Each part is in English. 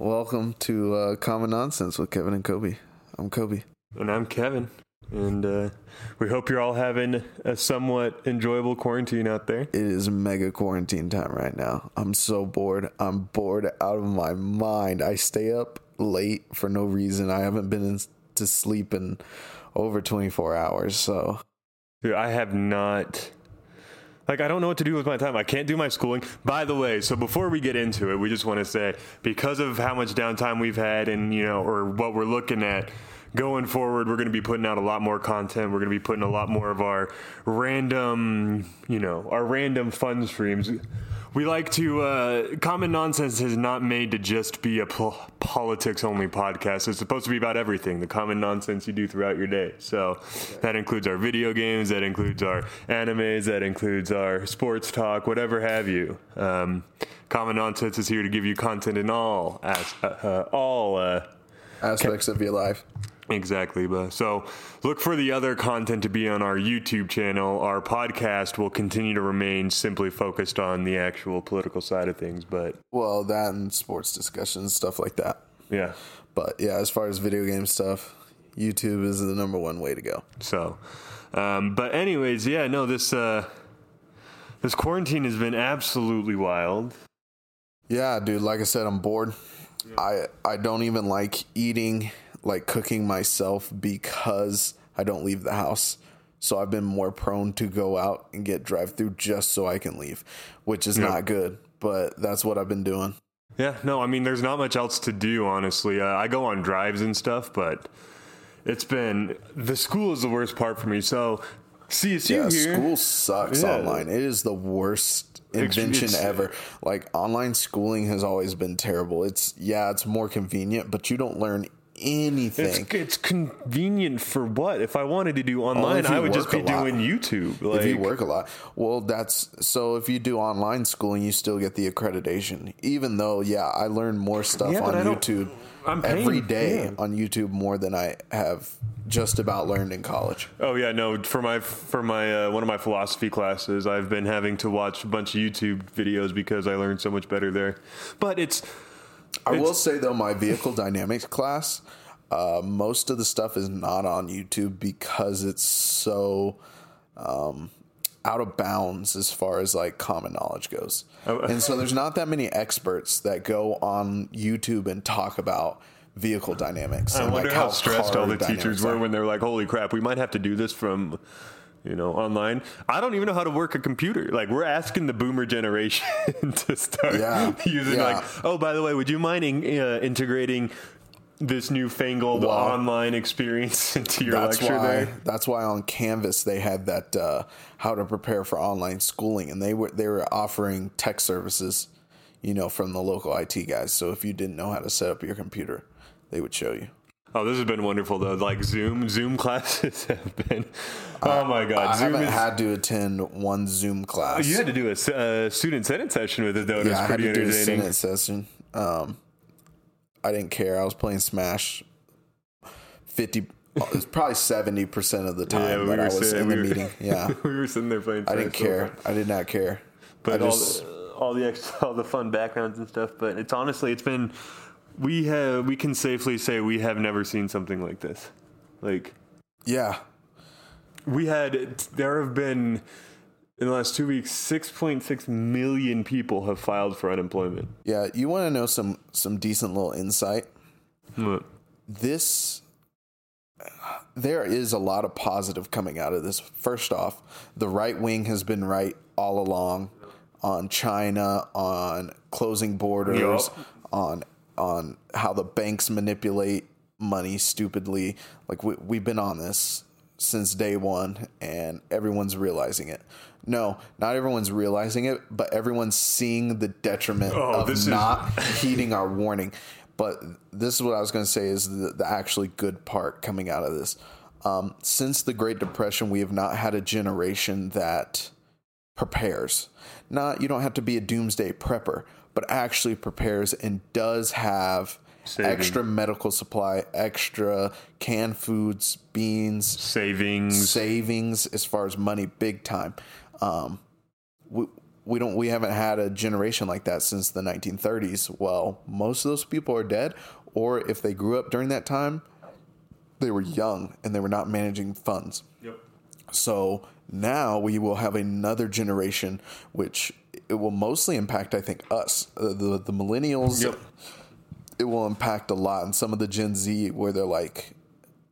Welcome to uh, Common Nonsense with Kevin and Kobe. I'm Kobe. And I'm Kevin. And uh, we hope you're all having a somewhat enjoyable quarantine out there. It is mega quarantine time right now. I'm so bored. I'm bored out of my mind. I stay up late for no reason. I haven't been in, to sleep in over 24 hours. So, Dude, I have not. Like, I don't know what to do with my time. I can't do my schooling. By the way, so before we get into it, we just want to say because of how much downtime we've had and, you know, or what we're looking at, going forward, we're going to be putting out a lot more content. We're going to be putting a lot more of our random, you know, our random fun streams. We like to, uh, Common Nonsense is not made to just be a po- politics only podcast. It's supposed to be about everything, the common nonsense you do throughout your day. So that includes our video games, that includes our animes, that includes our sports talk, whatever have you. Um, common Nonsense is here to give you content in all, as- uh, uh, all, uh, aspects of your life. Exactly, but so look for the other content to be on our YouTube channel. Our podcast will continue to remain simply focused on the actual political side of things, but Well, that and sports discussions, stuff like that. yeah. But yeah, as far as video game stuff, YouTube is the number one way to go. So, um, but anyways, yeah, no, this uh, this quarantine has been absolutely wild. Yeah, dude, like I said, I'm bored. I I don't even like eating, like cooking myself because I don't leave the house. So I've been more prone to go out and get drive through just so I can leave, which is Yep. not good, but that's what I've been doing. Yeah, no, I mean, there's not much else to do, honestly. Uh, I go on drives and stuff, but it's been the school is the worst part for me. So, CSU Yeah, here. school sucks Yeah. online. It is the worst invention it's- ever. Like online schooling has always been terrible. It's yeah, it's more convenient, but you don't learn anything. It's, it's convenient for what? If I wanted to do online, if I would just be doing YouTube. Like, if you work a lot. Well, that's so if you do online schooling, you still get the accreditation. Even though, yeah, I learn more stuff Yeah, on but I don't- YouTube I'm every day yeah. on YouTube more than I have just about learned in college. Oh yeah, no. For my for my uh, one of my philosophy classes, I've been having to watch a bunch of YouTube videos because I learned so much better there. But it's I will say though, my vehicle dynamics class, uh, most of the stuff is not on YouTube because it's so um, out of bounds as far as like common knowledge goes. Oh. and so there's not that many experts that go on YouTube and talk about vehicle dynamics. I wonder like how stressed all the teachers were are. when they're like, "Holy crap, we might have to do this from." You know, online. I don't even know how to work a computer. Like, we're asking the boomer generation to start Yeah, using, yeah. like, oh, by the way, would you mind in, uh, integrating this newfangled Well, online experience into your that's lecture why there? that's why on Canvas they had that uh, how to prepare for online schooling, and they were they were offering tech services, you know, from the local IT guys. So if you didn't know how to set up your computer, they would show you. Oh, this has been wonderful though. Like Zoom, Zoom classes have been. Oh my God, I Zoom haven't is. had to attend one Zoom class. you had to do a uh, student senate session with it though. it yeah, I was had pretty to do a. Senate session. Um, I didn't care. I was playing Smash. Fifty, it's probably seventy percent of the time Yeah, we that were I was saying- in we the were- meeting. Yeah, we were sitting there playing. I didn't care. I did not care. but I all, just, the, all the extra, all the fun backgrounds and stuff. But it's honestly, it's been. We have, we can safely say we have never seen something like this. Like yeah, we had, there have been in the last two weeks, six point six million people have filed for unemployment. yeah. You want to know some some decent little insight? What? this there is a lot of positive coming out of this. First off, the right wing has been right all along on China, on closing borders, Yup. on on how the banks manipulate money stupidly. Like we, we've been on this since day one, and everyone's realizing it. No, not everyone's realizing it, but everyone's seeing the detriment Oh, of is- not heeding our warning. But this is what I was going to say is the, the actually good part coming out of this. Um, since the Great Depression, we have not had a generation that prepares. Not you don't have to be a doomsday prepper, but actually prepares and does have Saving. extra medical supply, extra canned foods, beans, Savings. savings as far as money, big time. Um, we we don't we haven't had a generation like that since the 1930s. Well, most of those people are dead, or if they grew up during that time, they were young and they were not managing funds. Yep. So now we will have another generation, which it will mostly impact, I think, us, uh, the the millennials. Yep. It will impact a lot, and some of the Gen Z where they're like,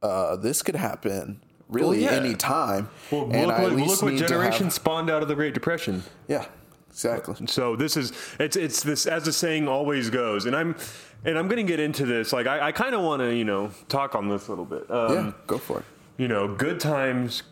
uh, "This could happen really Well, yeah. any time." Well, and look, I at look what generation have- spawned out of the Great Depression. yeah, exactly. So this is it's it's this as the saying always goes, and I'm and I'm going to get into this. Like I, I kind of want to you know talk on this a little bit. Um, Yeah, go for it. You know, good times.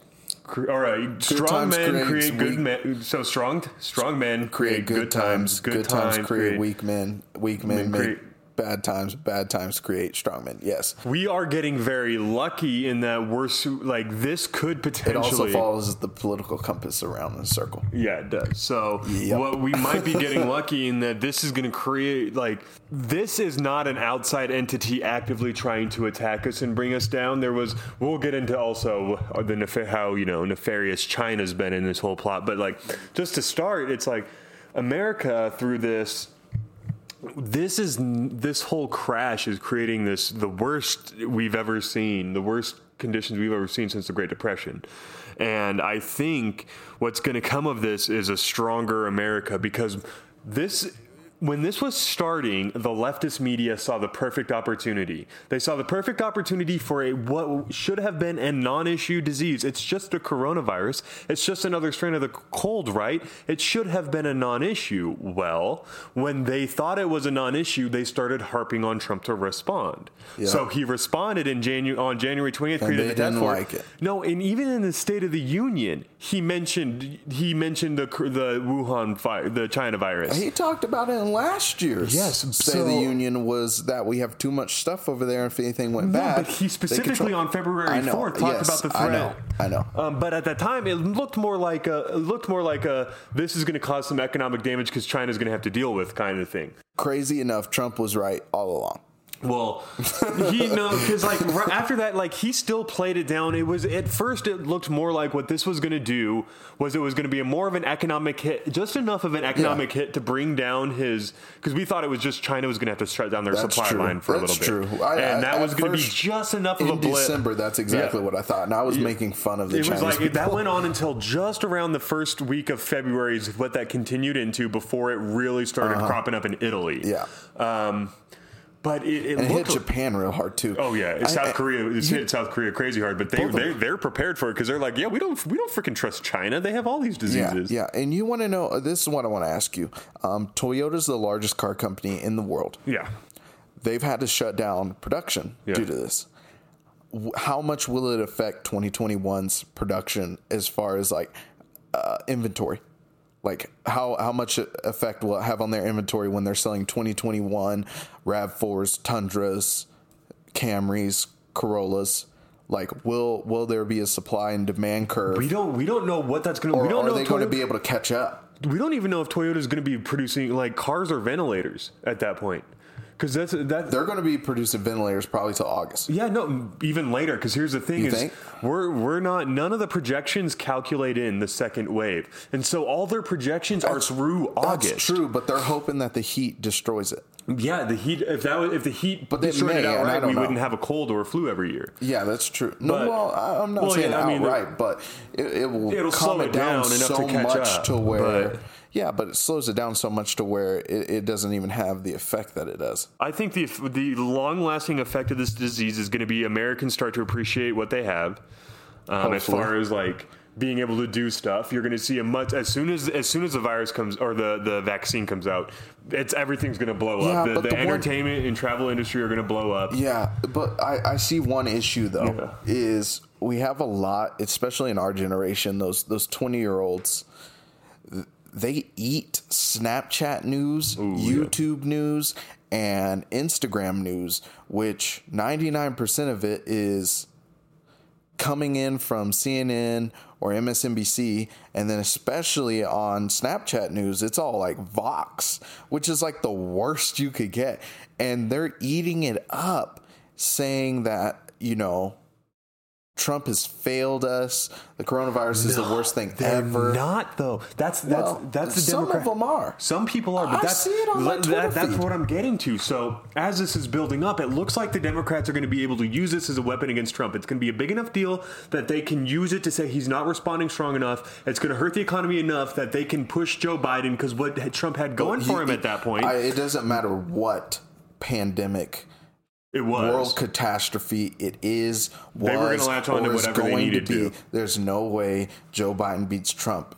Cre- All right, strong times men create good weak- men. So strong, strong men Create good, times. Good, times, create weak men. Weak men Men make create- bad times. Bad times create strong men. Yes. We are getting very lucky in that we're like this could It potentially. also follows the political compass around the circle. Yeah, it does. So Yep. what we might be getting lucky in that this is going to create like this is not an outside entity actively trying to attack us and bring us down. There was we'll get into also the nef- how you know nefarious China's been in this whole plot, but like just to start, it's like America through this this is this whole crash is creating this the worst we've ever seen the worst conditions we've ever seen since the great depression. And i think what's going to come of this is a stronger america because this when this was starting, the leftist media saw the perfect opportunity. They saw the perfect opportunity for a what should have been a non-issue disease. It's just a coronavirus. It's just another strain of the cold, right? It should have been a non-issue. Well, when they thought it was a non-issue, they started harping on Trump to respond. Yeah. So he responded in Janu- on January 20th, created they didn't like it. No, and even in the State of the Union, he mentioned he mentioned the the Wuhan fi- the China virus. He talked about it in last year's Yes, State of the Union was that we have too much stuff over there. If anything went No, bad, but he specifically on February 4th talked yes, about the I know, threat. I know. Um, but at that time, it looked more like a looked more like a this is going to cause some economic damage because China's going to have to deal with kind of thing. Crazy enough, Trump was right all along. Well, he no, because like right after that, like he still played it down. It was at first it looked more like what this was going to do was it was going to be a more of an economic hit, just enough of an economic hit to bring down his because we thought it was just China was going to have to shut down their That's supply true. line for That's a little bit, true. I- and I- that at was going to be just enough of a In blip. December, that's exactly Yeah. what I thought, and I was making fun of the It Chinese was like people. that went on until just around the first week of February is what that continued into before it really started cropping up in Italy. Uh-huh. yeah, Um, but it, it it hit. Japan real hard too. Oh yeah, I- South I- Korea. It's hit South Korea crazy hard, but they they they're prepared for it because they're like, yeah, we don't we don't freaking trust China. They have all these diseases. yeah, and you want to know? This is what I want to ask you. Um, Toyota's the largest car company in the world. yeah. They've had to shut down production Yeah. due to this. How much will it affect 2021's production as far as like uh, inventory? Like how how much effect will it have on their inventory when they're selling 2021 Rav4s, Tundras, Camrys, Corollas? Like will will there be a supply and demand curve? We don't we don't know what that's gonna. or we don't are know they to be able to catch up? we don't even know if Toyota is going to be producing like cars or ventilators at that point because that's that. They're going to be producing ventilators probably till August. Yeah, no, even later. Because here's the thing: You is think? we're we're not none of the projections calculate in the second wave, and so all their projections are through August. That's true, but they're hoping that the heat destroys it. Yeah, the heat. If that was, if the heat But they destroyed may, and I outright, we know. wouldn't have a cold or a flu every year. Yeah, that's true. No, But- well, I, I'm not well, saying yeah, I mean, outright, but it, it will It'll calm slow it it down, down enough so to catch much up, to where. but- yeah, but it slows it down so much to where it, it doesn't even have the effect that it does. I think the the long lasting effect of this disease is going to be Americans start to appreciate what they have, um, as far as like being able to do stuff. You're going to see a much as soon as as soon as the virus comes or the the vaccine comes out, it's everything's going to blow Yeah, up. The, the, the one- entertainment and travel industry are going to blow up. Yeah, but I, I see one issue though Yeah. is we have a lot, especially in our generation. Those those twenty year olds, they eat Snapchat news, YouTube news, and Instagram news, which ninety nine percent of it is coming in from CNN or MSNBC, and then especially on Snapchat news, it's all like Vox, which is like the worst you could get. And they're eating it up, saying that, you know, Trump has failed us. The coronavirus is the worst thing They're ever. not though. That's that's Well, that's the some Democrat. of them are. Some people are, but I that's see it on my that- that's what I'm getting to. So as this is building up, it looks like the Democrats are going to be able to use this as a weapon against Trump. It's going to be a big enough deal that they can use it to say he's not responding strong enough. It's going to hurt the economy enough that they can push Joe Biden because what Trump had going for him He- at that point, I, it doesn't matter what pandemic it was world catastrophe it is was They were gonna latch on to whatever they going needed to be. to. There's no way Joe Biden beats Trump.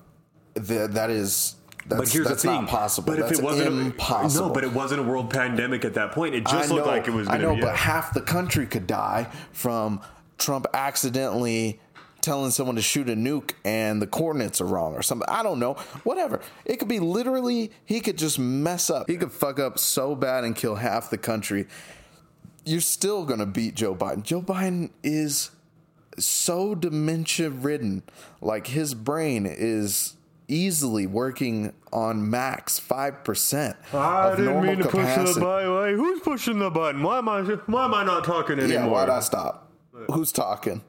Th- that is that's, But here's that's the thing. not possible. But if it wasn't impossible. A, no, but it wasn't a world pandemic at that point. It just I looked know, like it was. I know, but half the country could die from Trump accidentally telling someone to shoot a nuke and the coordinates are wrong or something. I don't know. Whatever. It could be literally he could just mess up. He could fuck up so bad and kill half the country. You're still going to beat Joe Biden. Joe Biden is so dementia ridden. Like his brain is easily working on max 5% I of didn't mean to capacity. push the button. Who's pushing the button? Why am I? Why am I not talking anymore? Yeah, why'd I stop? Who's talking?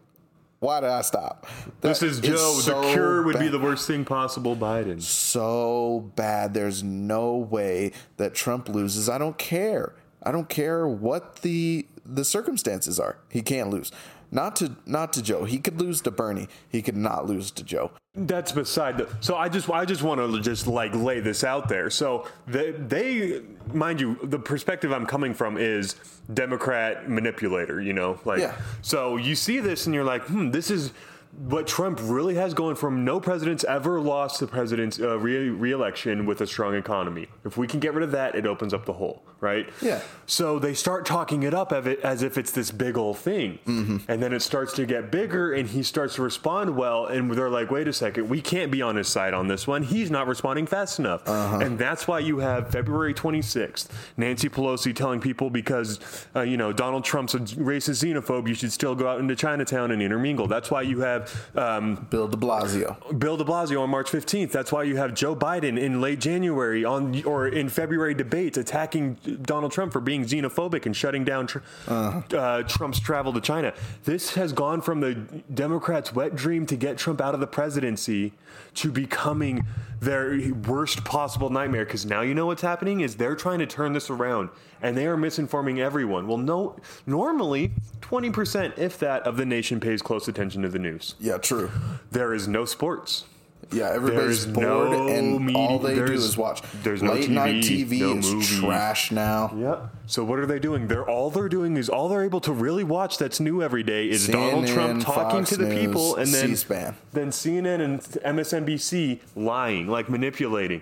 Why did I stop? This is Joe. so the cure would be the worst thing possible. Biden. so bad. There's no way that Trump loses. I don't care. I don't care what the the circumstances are. He can't lose. Not to not to Joe. He could lose to Bernie. He could not lose to Joe. That's beside the. So I just I just want to just like lay this out there. So they they mind you the perspective I'm coming from is Democrat manipulator. You know, like Yeah. so you see this and you're like, hmm, this is. What Trump really has going from no president's ever lost the president's uh, re- re-election with a strong economy. If we can get rid of that, it opens up the hole, right? Yeah. So they start talking it up it as if it's this big old thing. Mm-hmm. And then it starts to get bigger and he starts to respond well. And they're like, wait a second, we can't be on his side on this one. He's not responding fast enough. Uh-huh. And that's why you have February 26th, Nancy Pelosi telling people because, uh, you know, Donald Trump's a racist xenophobe, you should still go out into Chinatown and intermingle. That's why you have um, Bill De Blasio. Bill de Blasio on March 15th. That's why you have Joe Biden in late January on or in February debates attacking Donald Trump for being xenophobic and shutting down tr- uh, Trump's travel to China. This has gone from the Democrats' wet dream to get Trump out of the presidency to becoming their worst possible nightmare. Because now you know what's happening is they're trying to turn this around and they are misinforming everyone. Well, no, normally 20%, if that, of the nation pays close attention to the news. Yeah, true. There is no sports. Yeah, everybody's There's bored, no and media- all they do is watch. there's no late night TV, TV no is movies. trash now. Yep. So what are they doing? They're all they're doing is all they're able to really watch that's new every day is Donald Trump talking Fox to the News, people and then C-SPAN. then CNN and MSNBC lying, like manipulating.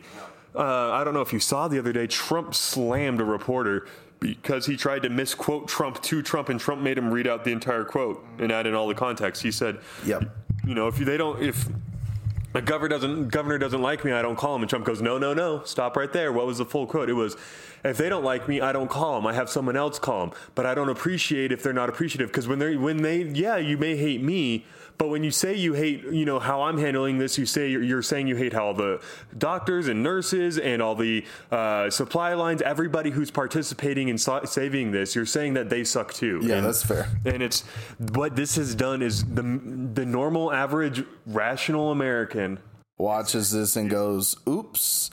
Uh, I don't know if you saw the other day, Trump slammed a reporter because he tried to misquote Trump to Trump, and Trump made him read out the entire quote and add in all the context. He said, Yep. you know, if they don't, if the governor doesn't governor doesn't like me, I don't call him. And Trump goes, no, no, no, stop right there. What was the full quote? It was, if they don't like me, I don't call them. I have someone else call them. But I don't appreciate if they're not appreciative because when they when they yeah, you may hate me. But when you say you hate, you know how I'm handling this, you say you're, you're saying you hate how the doctors and nurses and all the uh, supply lines, everybody who's participating in sa- saving this, you're saying that they suck too. Yeah, And- that's fair. and it's what this has done is the the normal, average, rational American. Watches this and goes, "Oops."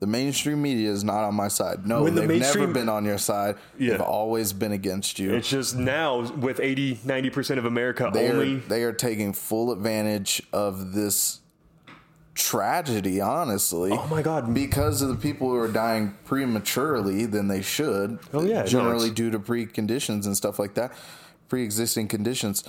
The mainstream media is not on my side. No, the they've never been on your side. Yeah. They've always been against you. It's just now with 80, 90 percent of America they only. are they are taking full advantage of this tragedy honestly Oh my God. because of the people who are dying prematurely than they should Oh, yeah, generally due to preconditions and stuff like that pre-existing conditions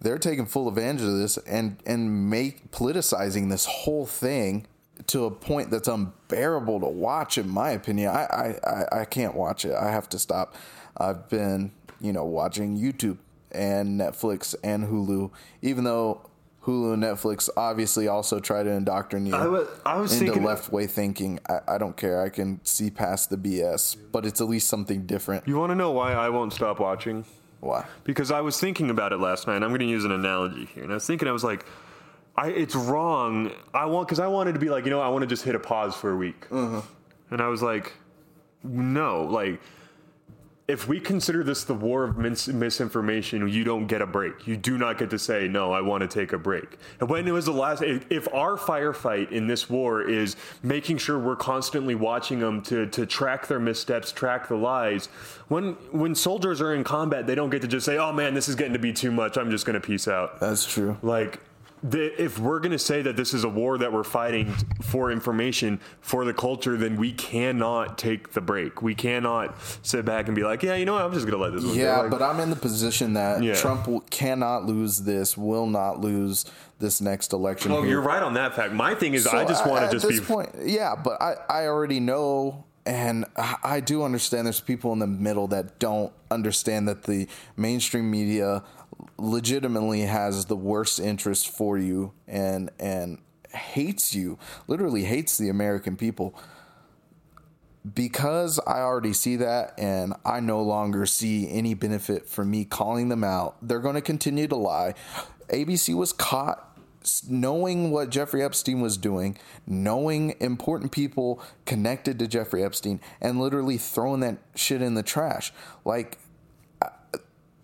they're taking full advantage of this and and make politicizing this whole thing to a point that's unbearable to watch in my opinion. I, I i i can't watch it. I have to stop. I've been you know watching youtube and netflix and hulu even though hulu and netflix obviously also try to indoctrinate you I wa- I was into left way thinking. I, I don't care. I can see past the bs but it's at least something different. You want to know why I won't stop watching? why? Because I was thinking about it last night. I'm going to use an analogy here, and I was thinking, I was like, I it's wrong. I want because I wanted to be like, you know, I want to just hit a pause for a week, mm-hmm. and I was like, no, like if we consider this the war of mis- misinformation, you don't get a break. You do not get to say, no, I want to take a break. And when it was the last, if, if our firefight in this war is making sure we're constantly watching them to, to track their missteps, track the lies, when, when soldiers are in combat, they don't get to just say, oh man, this is getting to be too much. I'm just going to peace out. That's true. Like, the, if we're going to say that this is a war that we're fighting for information for the culture, then we cannot take the break. We cannot sit back and be like, yeah, you know what? I'm just going to let this one Yeah, go. Like, but I'm in the position that Yeah. Trump will, cannot lose this, will not lose this next election. oh, here. you're right on that fact. My thing is, So I just want to just this be. point, yeah. But I, I already know, and I do understand. There's people in the middle that don't understand that the mainstream media legitimately has the worst interest for you and and hates you, literally hates the American people. Because I already see that and I no longer see any benefit from me calling them out, they're going to continue to lie. ABC was caught knowing what Jeffrey Epstein was doing, knowing important people connected to Jeffrey Epstein, and literally throwing that shit in the trash. Like, uh,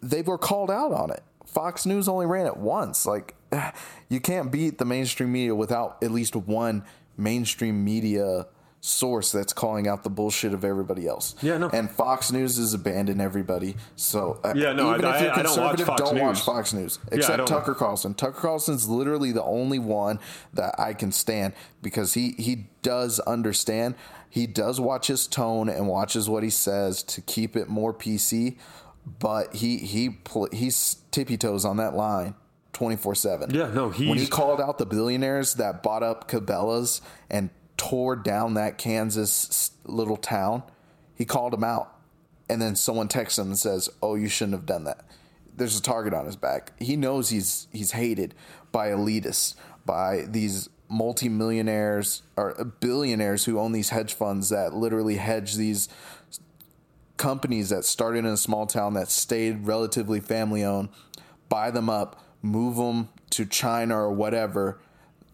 they were called out on it. Fox News only ran it once. Like, you can't beat the mainstream media without at least one mainstream media source that's calling out the bullshit of everybody else. Yeah, no. And Fox News has abandoned everybody. So uh, Yeah, no, even I- if you're I- I don't watch conservative, don't watch Fox News except don't- Tucker Carlson. Tucker Carlson's literally the only one that I can stand because he he does understand. He does watch his tone and watches what he says to keep it more PC, but he he he's tippy toes on that line. 24 7. Yeah, no, he. When he called out the billionaires that bought up Cabela's and tore down that Kansas little town, he called them out. And then someone texts him and says, "Oh, you shouldn't have done that." There's a target on his back. He knows he's he's hated by elitists, by these multimillionaires or billionaires who own these hedge funds that literally hedge these companies that started in a small town that stayed relatively family owned, buy them up, move them to China or whatever,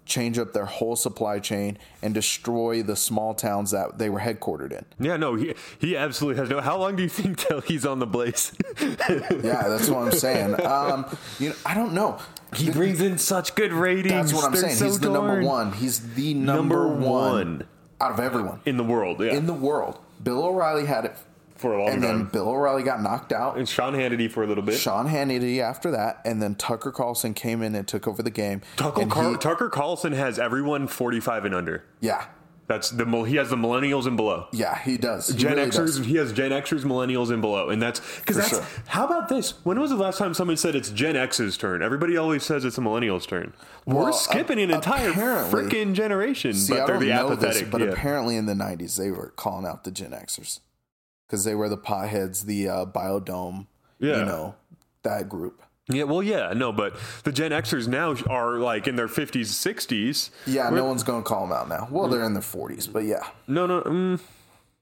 change up their whole supply chain, and destroy the small towns that they were headquartered in. Yeah, no, he he absolutely has no. How long do you think till he's on the blaze? Yeah, that's what I'm saying. Um, you know, I don't know. he brings in such good ratings. That's what I'm They're saying. so He's the number one. He's the number, Number one, one. out of everyone in the world. Yeah, in the world. Bill O'Reilly had it, for a long time. and then. Bill O'Reilly got knocked out. and Sean Hannity for a little bit. Sean Hannity after that, and then Tucker Carlson came in and took over the game. Tucker, Car- he- Tucker Carlson has everyone 45 and under. yeah, That's the he has the millennials and below. yeah, he does. He Gen really Xers, does. he has Gen Xers, millennials, and below, and that's because that's. sure. How about this? When was the last time someone said it's Gen X's turn? Everybody always says it's a millennials' turn. Well, We're skipping an entire freaking generation, See, but I they're don't the know apathetic. this, but yeah. apparently in the '90s they were calling out the Gen Xers because they were the potheads, the uh, biodome, Yeah. you know, that group. yeah, well, yeah, no, but the Gen Xers now are like in their 50s, 60s. Yeah, no one's going to call them out now. Well, they're in their 40s, but yeah, No, no. Mm,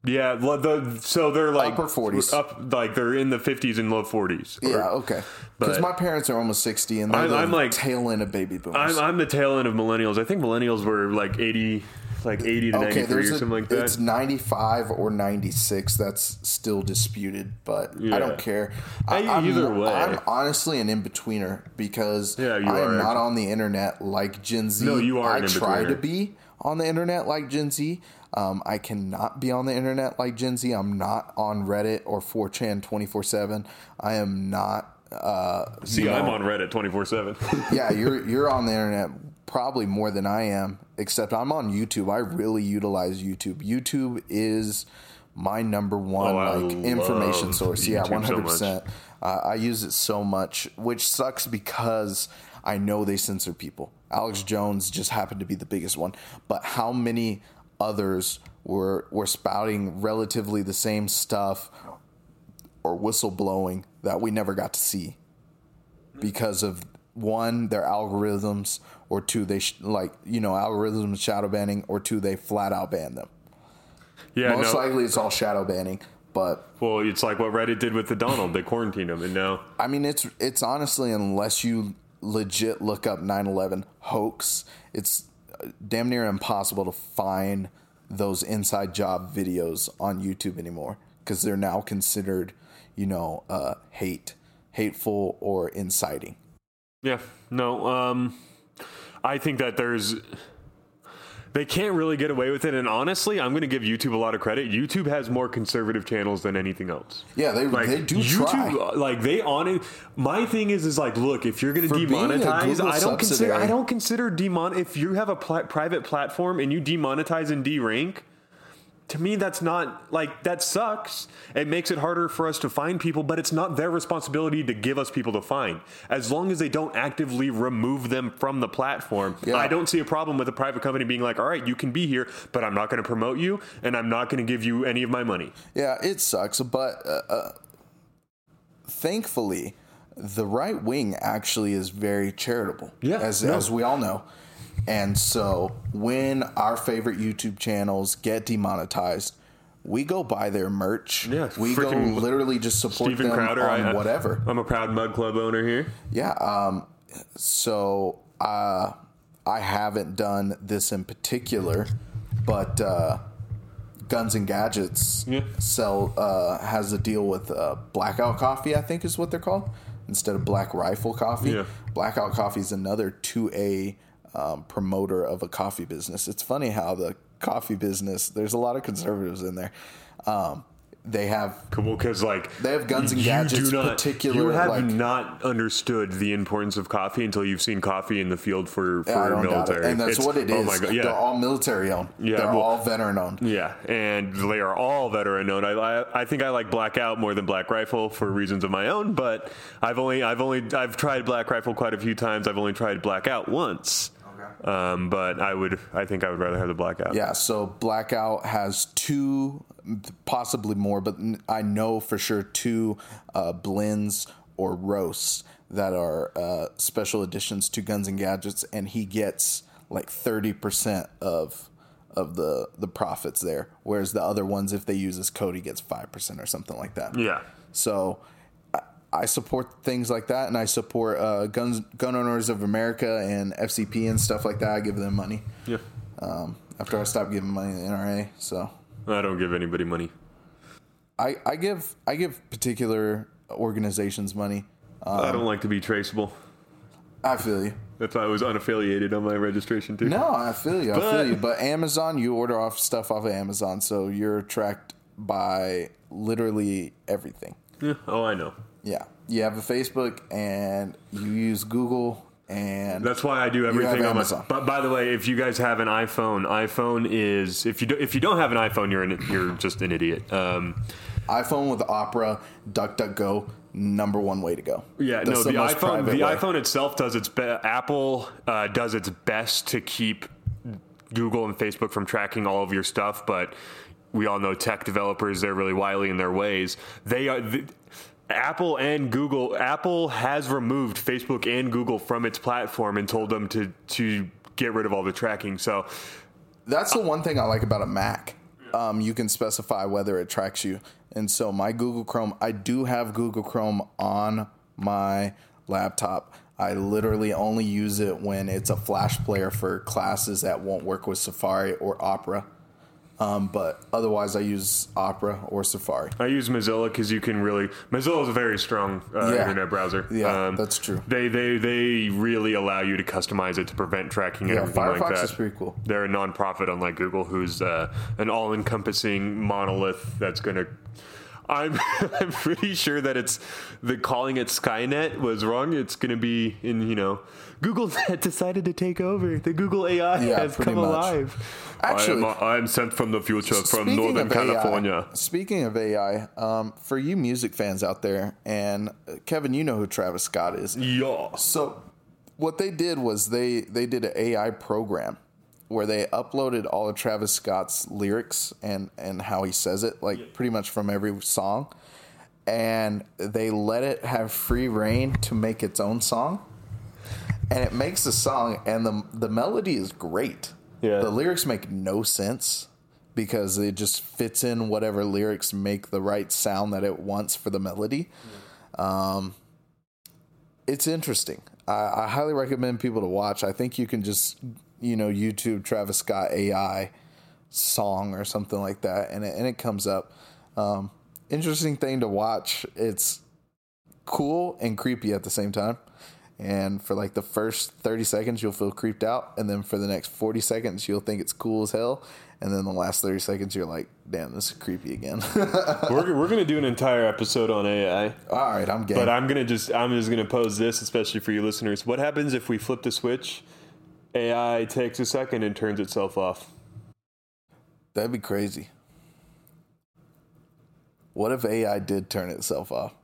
yeah, the, so they're like Upper 40s. up like they're in the 50s and low 40s. Or- yeah, okay. Because my parents are almost 60, and they're I'm- the I'm like- tail end of baby boomers. I'm, I'm the tail end of millennials. I think millennials were like 80, like 80 to okay, 93 there's or a, something like that. it's 95 or 96. That's still disputed, but Yeah. I don't care. I, either way. I'm honestly an in betweener because Yeah, I am not on the internet like Gen Z. No, you are I try to be on the internet like Gen Z. Um, I cannot be on the internet like Gen Z. I'm not on Reddit or 4chan 24 7. I am not. Uh, See, you know, I'm on Reddit 24 7. yeah, you're you're on the internet probably more than I am. Except I'm on YouTube. I really utilize YouTube. YouTube is my number one Oh, like information source. Yeah, YouTube so one hundred percent. Uh, I use it so much, which sucks because I know they censor people. Alex Jones just happened to be the biggest one, but how many others were were spouting relatively the same stuff or whistleblowing that we never got to see because of one their algorithms or two they sh- like you know algorithms shadow banning or two they flat out ban them Yeah, most no. likely it's all shadow banning but well, it's like what Reddit did with the Donald. They quarantined him, and now i mean it's it's honestly unless you legit look up 9-11 hoax it's uh, damn near impossible to find those inside job videos on youtube anymore because they're now considered you know, uh, hate, hateful, or inciting. Yeah, no. Um, I think that there's they can't really get away with it. And honestly, I'm going to give YouTube a lot of credit. YouTube has more conservative channels than anything else. Yeah, they, Like they do YouTube, try. like they on it. My thing is, is like, look, if you're going to demonetize, I don't consider, subsidiary. I don't consider demon. If you have a pla- private platform and you demonetize and derank, to me, that's not like that sucks. It makes it harder for us to find people, but it's not their responsibility to give us people to find. As long as they don't actively remove them from the platform, Yeah. I don't see a problem with a private company being like, all right, you can be here, but I'm not going to promote you and I'm not going to give you any of my money. Yeah, it sucks, but uh, uh, thankfully, the right wing actually is very charitable. Yeah, as no. as we all know. And so when our favorite YouTube channels get demonetized, we go buy their merch. Yeah, we go literally just support Steven them Crowder, on I- whatever. I'm a proud Mug Club owner here. Yeah. Um, so uh, I haven't done this in particular, but uh, Guns and Gadgets Yeah. sell uh, has a deal with uh, Blackout Coffee. I think is what they're called instead of Black Rifle Coffee. Yeah. Blackout Coffee is another two A um, promoter of a coffee business. It's funny how the coffee business. There's a lot of conservatives in there. Um, they have Cool, because like They have Guns and you Gadgets do not, particular, You have like- not understood the importance of coffee until you've seen coffee in the field for for I don't doubt military. it. And that's It's- what it is. Oh my god, yeah. They're all military owned. Yeah, They're well- all veteran owned. Yeah, and they are all veteran owned. I, I I think I like Blackout more than Black Rifle for reasons of my own, but I've only I've only I've tried Black Rifle quite a few times. I've only tried Blackout once. Um, but I would I think I would rather have the Blackout. Yeah, so Blackout has two, possibly more, but I know for sure two uh, blends or roasts that are uh, special additions to Guns and Gadgets, and he gets like thirty percent of of the the profits there, whereas the other ones, if they use his code, he gets five percent or something like that. Yeah. So I- support things like that, and I support uh, Guns Gun Owners of America and FCP and stuff like that. I give them money Yeah. um, after I stopped giving money to the NRA. So I don't give anybody money. I, I give I give particular organizations money. I don't like to be traceable. I feel you. That's why I was unaffiliated on my registration too. No, I feel you. I But- feel you. But Amazon, you order off stuff off of Amazon, so you're tracked by literally everything. Yeah. Oh, I know. Yeah, you have a Facebook and you use Google and That's why I do everything on my. But by the way, if you guys have an iPhone, iPhone is if you do, if you don't have an iPhone, you're an, you're just an idiot. Um, iPhone with Opera, DuckDuckGo, number one way to go. yeah, That's no, the, most iPhone the way. iPhone itself does its be- Apple uh, does its best to keep Google and Facebook from tracking all of your stuff, but we all know tech developers they're really wily in their ways. They are. The, Apple and Google. Apple has removed Facebook and Google from its platform and told them to to get rid of all the tracking. So That's the one thing I like about a Mac. Um, you can specify whether it tracks you. And so my Google Chrome, I do have Google Chrome on my laptop. I literally only use it when it's a flash player for classes that won't work with Safari or Opera. Um, but otherwise, I use Opera or Safari. I use Mozilla because you can really Mozilla is a very strong uh, Yeah. internet browser. Yeah, that's true. They they they really allow you to customize it to prevent tracking and Yeah, everything Firefox like that. is pretty cool. They're a nonprofit, unlike Google, who's uh, an all-encompassing monolith that's going to. I'm I'm pretty sure that it's the calling it Skynet was wrong. It's going to be in you know Google that decided to take over. The Google AI Yeah, has come much. alive. Actually- I am, I am sent from the future from Northern of AI California. speaking of AI, um, for you music fans out there, and uh, Kevin, you know who Travis Scott is. Yeah. So what they did was they they did an AI program where they uploaded all of Travis Scott's lyrics and and how he says it, like pretty much from every song, and they let it have free reign to make its own song, and it makes a song, and the the melody is great. Yeah. the lyrics make no sense. Because it just fits in whatever lyrics make the right sound that it wants for the melody Um, it's interesting. I, I highly recommend people to watch. I think you can just, you know, YouTube Travis Scott AI song or something like that, and it, and it comes up. Um, interesting thing to watch. It's cool and creepy at the same time. And for like the first 30 seconds, you'll feel creeped out. And then for the next 40 seconds, you'll think it's cool as hell. And then the last 30 seconds, you're like, damn, this is creepy again. we're we're gonna do an entire episode on AI, All right, I'm getting but I'm gonna just I'm just gonna pose this, especially for you listeners. What happens if we flip the switch? AI takes a second and turns itself off. That'd be crazy. What if AI did turn itself off?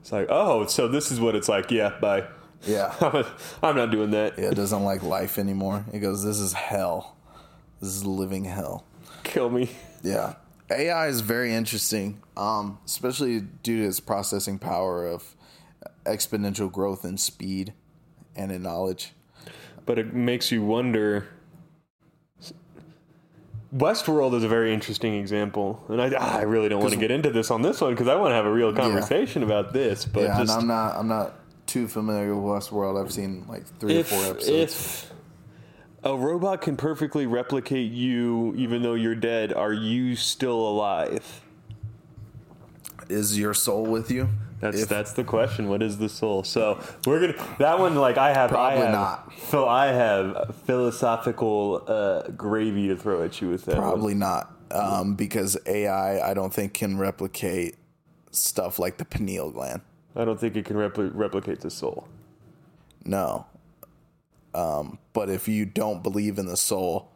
It's like, oh, so this is what it's like. Yeah, bye. Yeah. I'm not doing that. Yeah, it doesn't like life anymore. It goes, this is hell. This is living hell. Kill me. Yeah. AI is very interesting, um, especially due to its processing power of exponential growth in speed and in knowledge. But it makes you wonder. Westworld is a very interesting example, and I, ah, I really don't want to get into this on this one because I want to have a real conversation about this. But yeah, just and I'm not I'm not too familiar with Westworld. I've seen like three if, or four episodes. if a robot can perfectly replicate you, even though you're dead, are you still alive? is your soul with you? That's If- that's the question. What is the soul? So we're gonna that one like I have Probably I have, not. So I have philosophical uh, gravy to throw at you with that. one. Probably not, um, because AI I don't think can replicate stuff like the pineal gland. I don't think it can repli- replicate the soul. No. Um, but if you don't believe in the soul,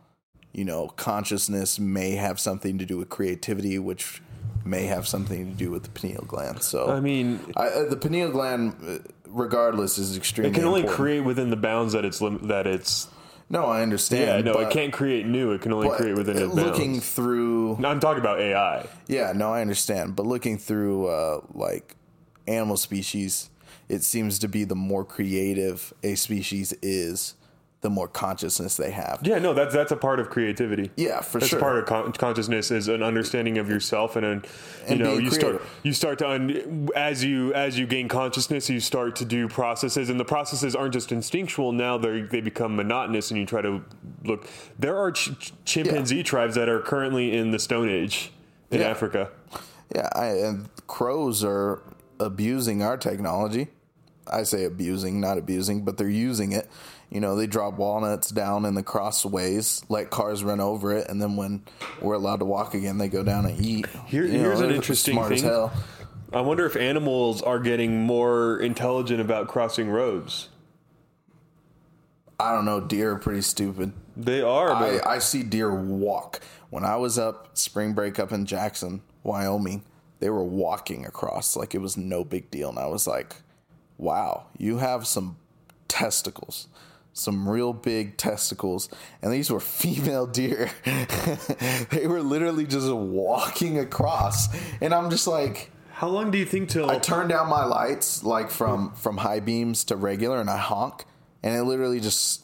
you know, consciousness may have something to do with creativity, which may have something to do with the pineal gland. So, I mean, I, uh, the pineal gland, uh, regardless, is extremely. it can only important. create within the bounds that it's lim- that it's. No, I understand. Yeah, no, but- it can't create new. It can only create within its looking bounds. through I'm talking about AI. Yeah, no, I understand. But looking through uh, like animal species, it seems to be the more creative a species is, the more consciousness they have. Yeah, no, that's that's a part of creativity. Yeah, for sure. that's sure. part of con- consciousness is an understanding of yourself and an, you And know you start you start to un- as you as you gain consciousness you start to do processes and the processes aren't just instinctual now they they become monotonous and you try to look there are ch- ch- chimpanzee tribes that are currently in the stone age in Yeah. Africa Yeah, I, and crows are abusing our technology. I say abusing, not abusing, but they're using it. You know, they drop walnuts down in the crossways, let cars run over it, and then when we're allowed to walk again, they go down and eat. Here- You know, here's an interesting smart as thing. hell. I wonder if animals are getting more intelligent about crossing roads I don't know. Deer are pretty stupid. they are but I, I see deer walk. When I was up spring break up in Jackson, Wyoming, they were walking across like it was no big deal. And I was like, wow, you have some testicles, some real big testicles. And these were female deer. they were literally just walking across. And I'm just like, how long do you think till I turn down my lights like from from high beams to regular and I honk and it literally just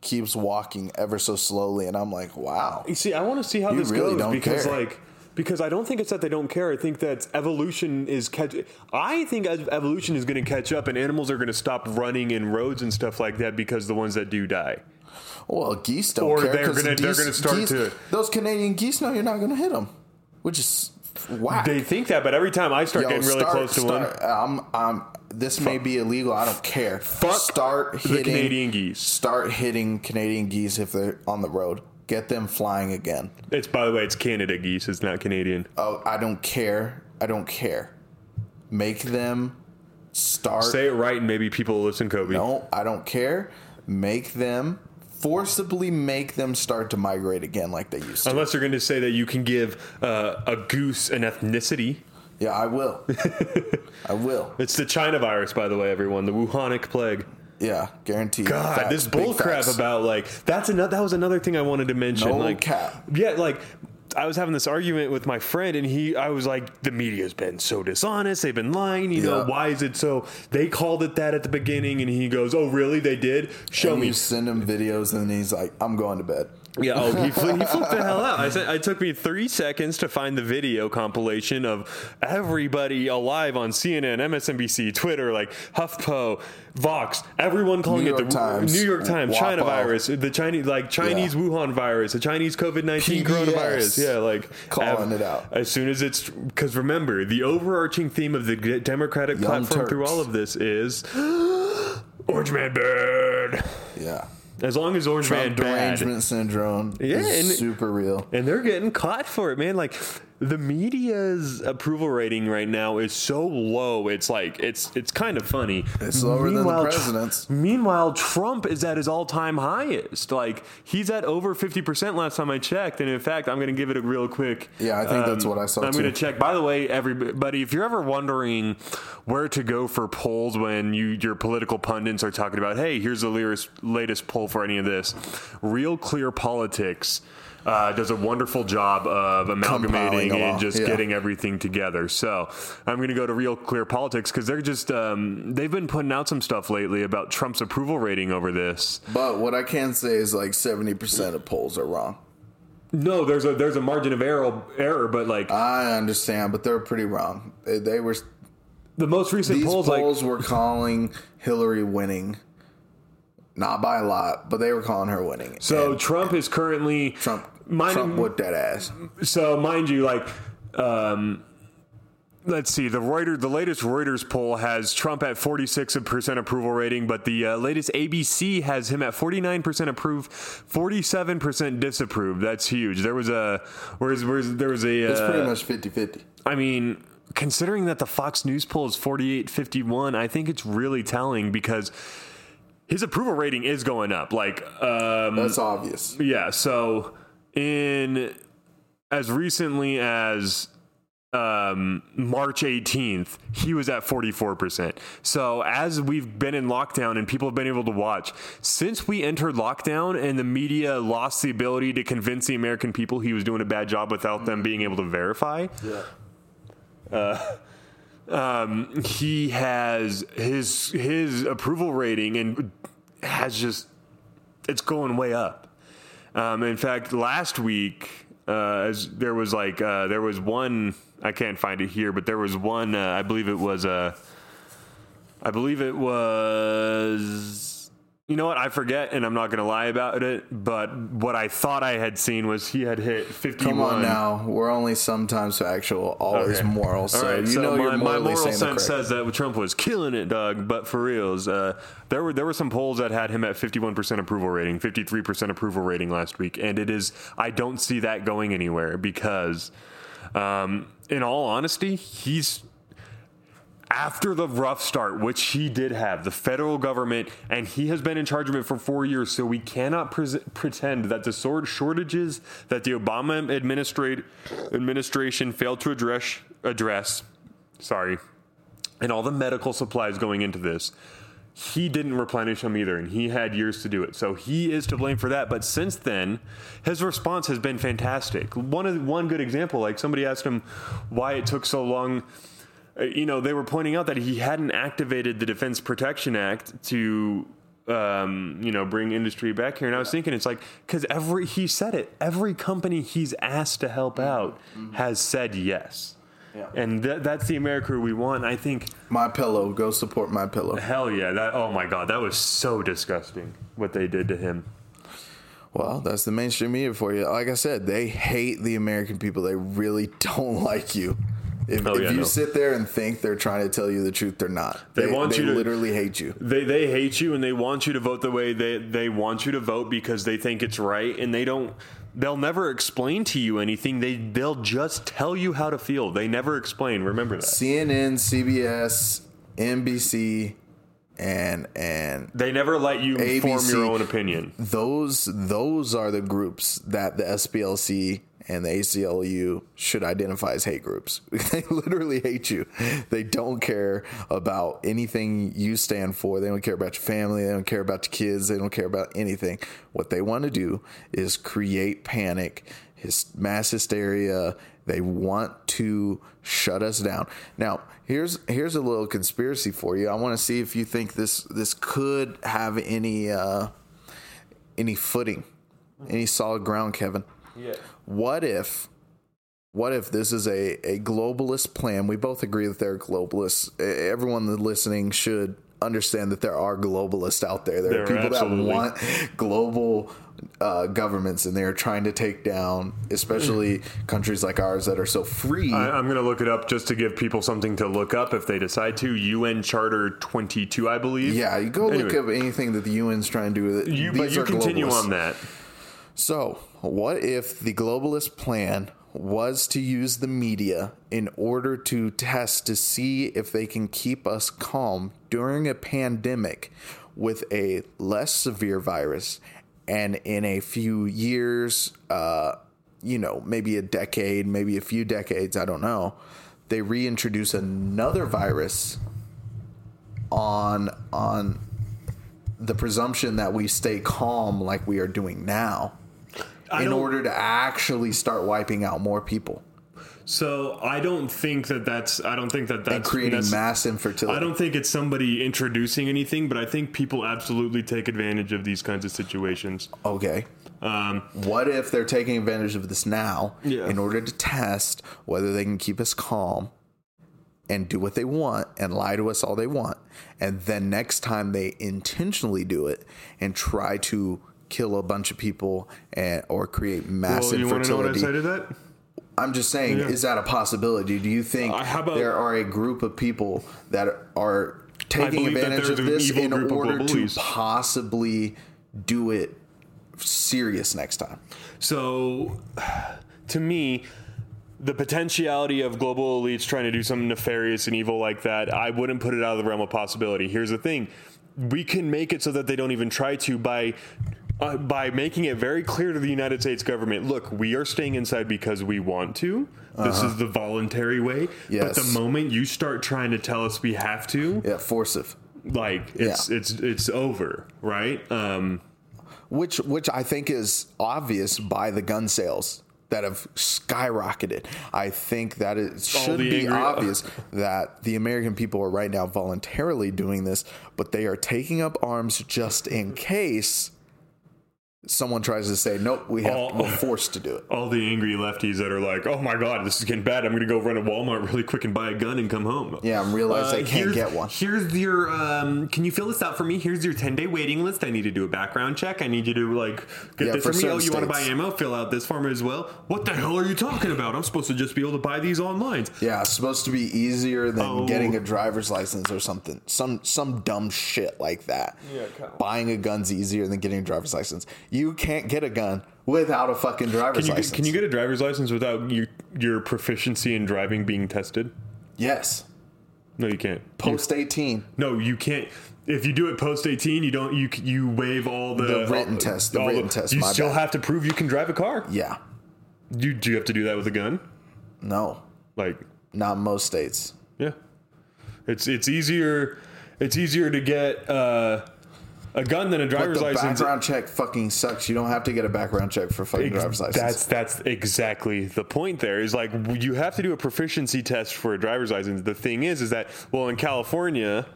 keeps walking ever so slowly and I'm like, wow. You see, I want to see how You this really goes don't because, care. like, because I don't think it's that they don't care. I think that evolution is catch. I think ev- evolution is going to catch up, and animals are going to stop running in roads and stuff like that because the ones that do die. Well, geese don't Or care. they're they're gonna start geese- to- Those Canadian geese know you're not going to hit them, which is whack. They think that, but every time I start Yo, getting really start- close to one, I'm, I'm, this may be illegal. I don't care. Fuck start the hitting Canadian geese. Start hitting Canadian geese if they're on the road. Get them flying again. It's by the way, it's Canada geese. It's not Canadian. Oh, I don't care. I don't care. Make them start. Say it right, and maybe people will listen, Kobe. no, I don't care. Make them forcibly make them start to migrate again like they used to. Unless you're going to say that you can give uh, a goose an ethnicity. Yeah, I will. I will. It's the China virus, by the way, everyone. The Wuhanic plague. Yeah, guaranteed. God, Facts, this big bull crap facts. about like that's another that was another thing I wanted to mention. No like cap. Yeah, like I was having this argument with my friend and he I was like, the media's been so dishonest, they've been lying, you know, why is it so they called it that at the beginning and he goes, Oh really? They did? Show And me you send him videos, and he's like, "I'm going to bed." Yeah, oh, he, fl- he flipped the hell out. I said it took me three seconds to find the video compilation of everybody alive on CNN, MSNBC, Twitter, like HuffPo, Vox, everyone calling New it the Times, New York Times, Wapo. China virus, the Chinese like Chinese Yeah. Wuhan virus, the Chinese COVID nineteen coronavirus. Yeah, like Calling av- it out. as soon as it's because remember the overarching theme of the g- Democratic Young platform through all of this is Orange Man bad. Yeah. As long as Orange Man Trump bad, derangement syndrome Yeah, is and- super real. and they're getting caught for it, man. Like the media's approval rating right now is so low. It's like it's it's kind of funny. It's lower than the Meanwhile, Tr- president's. meanwhile, Trump is at his all-time highest. Like he's at over fifty percent last time I checked. And in fact, I'm going to give it a real quick. um, Yeah, I think that's what I saw, I'm going to check. By the way, everybody, if you're ever wondering where to go for polls when you your political pundits are talking about, hey, here's the latest latest poll for any of this, Real Clear Politics. Uh, does a wonderful job of amalgamating And just yeah. getting everything together. So I'm going to go to Real Clear Politics because they're just um, they've been putting out some stuff lately about Trump's approval rating over this. But what I can say is like 70% of polls are wrong. No, there's a there's a margin of error error, but like I understand, but they're pretty wrong. They, they were the most recent these polls, polls, like were calling Hillary winning, not by a lot, but they were calling her winning. so And Trump is currently Trump, Mind- Trump whipped that ass. So, mind you, like, um, let's see, the Reuters, the latest Reuters poll has Trump at 46% approval rating, but the uh, latest ABC has him at 49% approve, 47% disapprove. That's huge. There was a, whereas, whereas there was a, It's uh, pretty much 50-50. I mean, considering that the Fox News poll is 48 51, I think it's really telling because his approval rating is going up. Like, um, That's obvious. yeah, so in as recently as um, March 18th, he was at 44%. So, as we've been in lockdown and people have been able to watch, since we entered lockdown and the media lost the ability to convince the American people he was doing a bad job without them being able to verify, yeah. Uh, um, he has his his approval rating and has just it's going way up. Um, in fact, last week, uh, as there was like uh, there was one I can't find it here, but there was one uh, I believe it was uh, I believe it was you know what I forget, and I'm not going to lie about it. But what I thought I had seen was he had hit 51. Come on now. We're only sometimes factual, always Okay. moral. So right, you so know my, my moral sense says that Trump was killing it, Doug. But for reals, uh, there were there were some polls that had him at 51% approval rating, 53% approval rating last week, and it is I don't see that going anywhere because, um, in all honesty, he's after the rough start, which he did have, the federal government, and he has been in charge of it for four years. So we cannot pres pretend that the sword shortages that the Obama administrate, administration failed to address, address, sorry, and all the medical supplies going into this, he didn't replenish them either, and he had years to do it. So he is to blame for that. But since then, his response has been fantastic. One one good example, like somebody asked him why it took so long. Uh, You know, they were pointing out that he hadn't activated the Defense Production Act to, um, you know, bring industry back here. And I was thinking, it's like because every he said it, every company he's asked to help out has said yes. Yeah. And th- that's the America we want. I think MyPillow. Go support MyPillow. Hell yeah! That oh my god, that was so disgusting what they did to him. Well, that's the mainstream media for you. Like I said, they hate the American people. They really don't like you. If, Oh, if you no. sit there and think they're trying to tell you the truth, they're not. They want they you to- literally hate you. They they hate you and they want you to vote the way they they want you to vote because they think it's right and they don't. They'll never explain to you anything. They they'll just tell you how to feel. They never explain. Remember that. CNN, CBS, NBC, and and They never let you form your own opinion. those those are the groups that the SPLC and the ACLU should identify as hate groups. they literally hate you. They don't care about anything you stand for. They don't care about your family. They don't care about your kids. They don't care about anything. What they want to do is create panic, his mass hysteria. They want to shut us down. Now, here's here's a little conspiracy for you. I want to see if you think this this could have any uh, any footing. any solid ground, Kevin. Yeah. What if what if this is a, a globalist plan? We both agree that they're globalists. Everyone listening should understand that there are globalists out there. There, There are people absolutely. that want global uh, governments, and they are trying to take down, especially countries like ours that are so free. I, I'm going to look it up just to give people something to look up if they decide to. UN Charter 22, I believe. yeah, you go look Anyway. up anything that the UN's trying to do. You, These but you continue globalists. on that. So, what if the globalist plan was to use the media in order to test to see if they can keep us calm during a pandemic with a less severe virus and in a few years, uh, you know, maybe a decade, maybe a few decades, I don't know, they reintroduce another virus on on the presumption that we stay calm like we are doing now I in order to actually start wiping out more people So I don't think that that's. I don't think that that's and creating necess- mass infertility. I don't think it's somebody introducing anything, but I think people absolutely take advantage of these kinds of situations. okay. Um, What if they're taking advantage of this now Yeah. in order to test whether they can keep us calm and do what they want and lie to us all they want? And then next time they intentionally do it and try to kill a bunch of people and or create mass well, you to know what I to that? I'm just saying, Yeah. is that a possibility? Do you think Uh, about- there are a group of people that are taking advantage of this in order to possibly do it serious next time? So, to me, the potentiality of global elites trying to do something nefarious and evil like that, I wouldn't put it out of the realm of possibility. Here's the thing we can make it so that they don't even try to by. Uh, by making it very clear to the United States government, look, we are staying inside because we want to. This is the voluntary way. But Uh-huh. The moment you start trying to tell us we have to, Yeah, forcive. like it's Yeah. it's it's over, right? Um, Which which I think is obvious by the gun sales that have skyrocketed. I think that it should be angry- obvious that the American people are right now voluntarily doing this, but they are taking up arms just in case someone tries to say, "Nope, we have All- we're forced to do it." all the angry lefties that are like, "Oh my god, this is getting bad. I'm going to go run to Walmart really quick and buy a gun and come home." Yeah, and realize I can't get one. Here's your. Um, can you fill this out for me? Here's your 10 day waiting list. I need to do a background check. I need you to like get Yeah, this for me. Oh, you want to buy ammo? Fill out this form as well. What the hell are you talking about? I'm supposed to just be able to buy these online. Yeah, it's supposed to be easier than Oh. getting a driver's license or something. Some some dumb shit like that. Yeah. Buying a gun's easier than getting a driver's license. You can't get a gun without a fucking driver's Can you, license. can you get a driver's license without your your proficiency in driving being tested? Yes. No, you can't. Post 18. No, you can't. If you do it post eighteen, you don't. You you waive all the, The written all- test, the written test, You still bad. have to prove you can drive a car. Yeah. You do you have to do that with a gun? No. Like, Not most states. yeah, it's it's easier. It's easier to get uh, a gun than a driver's But the license. background check fucking sucks. You don't have to get a background check for fucking driver's license. That's that's exactly the point. There is like you have to do a proficiency test for a driver's license. The thing is, is that well in California,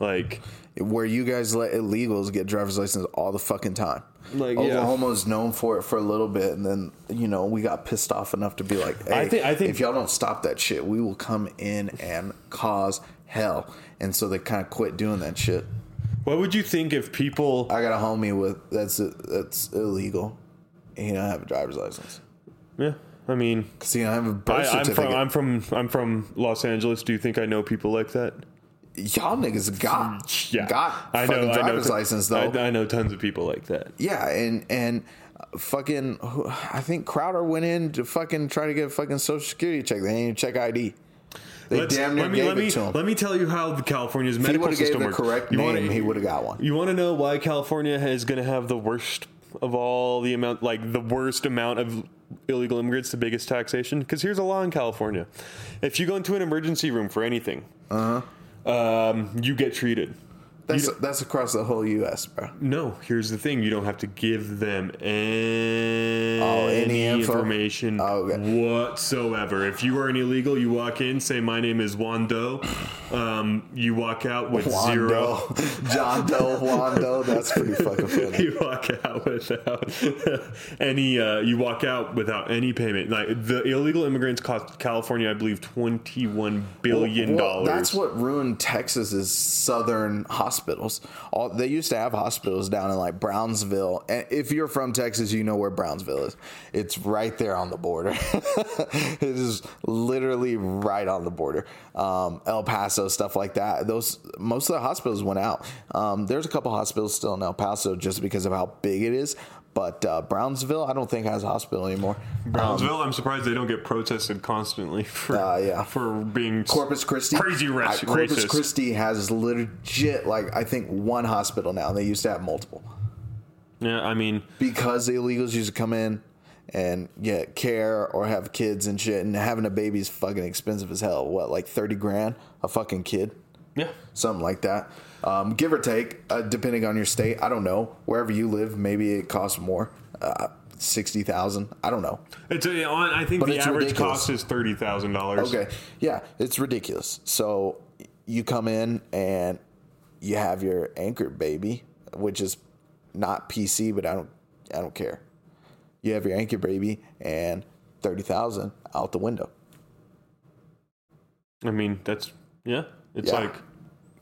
like where you guys let illegals get driver's license all the fucking time. Like, yeah. Oklahoma's known for it for a little bit, and then you know we got pissed off enough to be like, "Hey, I think- I think- if y'all don't stop that shit, we will come in and cause hell." And so they kind of quit doing that shit. What would you think if people? I got a homie with that's that's illegal. And he don't have a driver's license Yeah, I mean, he don't have a birth I, I'm certificate. from I'm from I'm from Los Angeles. Do you think I know people like that? y'all niggas got Yeah, got I know. driver's I know, license though. I, I know tons of people like that. Yeah, and and fucking, I think Crowder went in to fucking try to get a fucking social security check. They didn't even check ID. They Let's- damn near let me gave let it me to him. let me tell you how the California's if he medical gave system the works. correct You name, wanna- he would have got one. You want to know why California is going to have the worst of all the amount, like the worst amount of illegal immigrants, the biggest taxation? Because here's a law in California: if you go into an emergency room for anything, Uh-huh. um, you get treated. That's that's across the whole U.S., bro. No, here's the thing: you don't have to give them any, Oh, any information Oh, okay. whatsoever. If you are an illegal, you walk in, say, "My name is Juan Doe." Um, you walk out with Juan zero. Doe. John Doe, Juan Doe. That's pretty fucking funny. You walk out without any. Uh, you walk out without any payment. Like the illegal immigrants cost California, I believe, twenty-one billion Well, dollars. that's what ruined Texas's southern hospitals. All they used to have hospitals down in like Brownsville. And if you're from Texas, you know where Brownsville is. It's right there on the border. it is literally right on the border. Um, El Paso, stuff like that. Those most of the hospitals went out. Um, there's a couple hospitals still in El Paso just because of how big it is. But uh, Brownsville, I don't think has a hospital anymore. Brownsville. I'm surprised they don't get protested constantly for Uh, yeah. for being Corpus Christi. crazy ra- Uh, Corpus racist. Christi has legit, like I think one hospital now. They used to have multiple Yeah, I mean, because the illegals used to come in and get care or have kids and shit. And having a baby is fucking expensive as hell. What, like thirty grand a fucking kid, yeah. something like that, um, give or take, uh, depending on your state. I don't know. Wherever you live, maybe it costs more. Uh, Sixty thousand. I don't know. It's a, on- I think But the average ridiculous. cost is thirty thousand dollars. Okay. Yeah, it's ridiculous. So you come in and you have your anchor baby, which is not PC, but I don't I don't care. You have your anchor baby and thirty thousand out the window. I mean, that's yeah. It's Yeah. like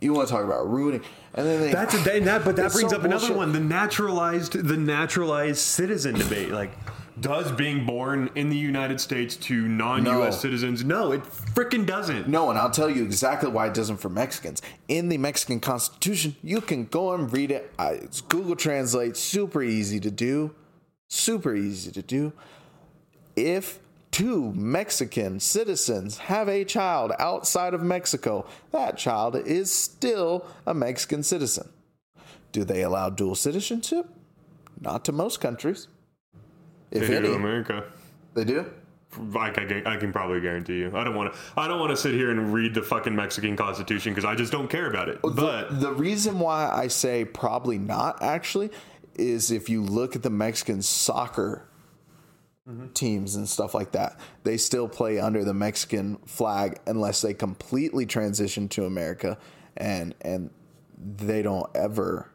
You want to talk about ruining, and then they that's a, and that, but that brings so up another one: the naturalized, the naturalized citizen debate. Like, does being born in the United States to non-U.S. No. citizens? No, it freaking doesn't. No, and I'll tell you exactly why it doesn't for Mexicans. In the Mexican Constitution, you can go and read it. I, it's Google Translate, super easy to do. Super easy to do. If two Mexican citizens have a child outside of Mexico, that child is still a Mexican citizen. Do they allow dual citizenship? Not to most countries. If They do any, to America. they do. I can, I can probably guarantee you. I don't want to. I don't want to sit here and read the fucking Mexican Constitution because I just don't care about it. But the, the reason why I say probably not actually is if you look at the Mexican soccer Mm-hmm. teams and stuff like that, they still play under the Mexican flag unless they completely transition to America and and they don't ever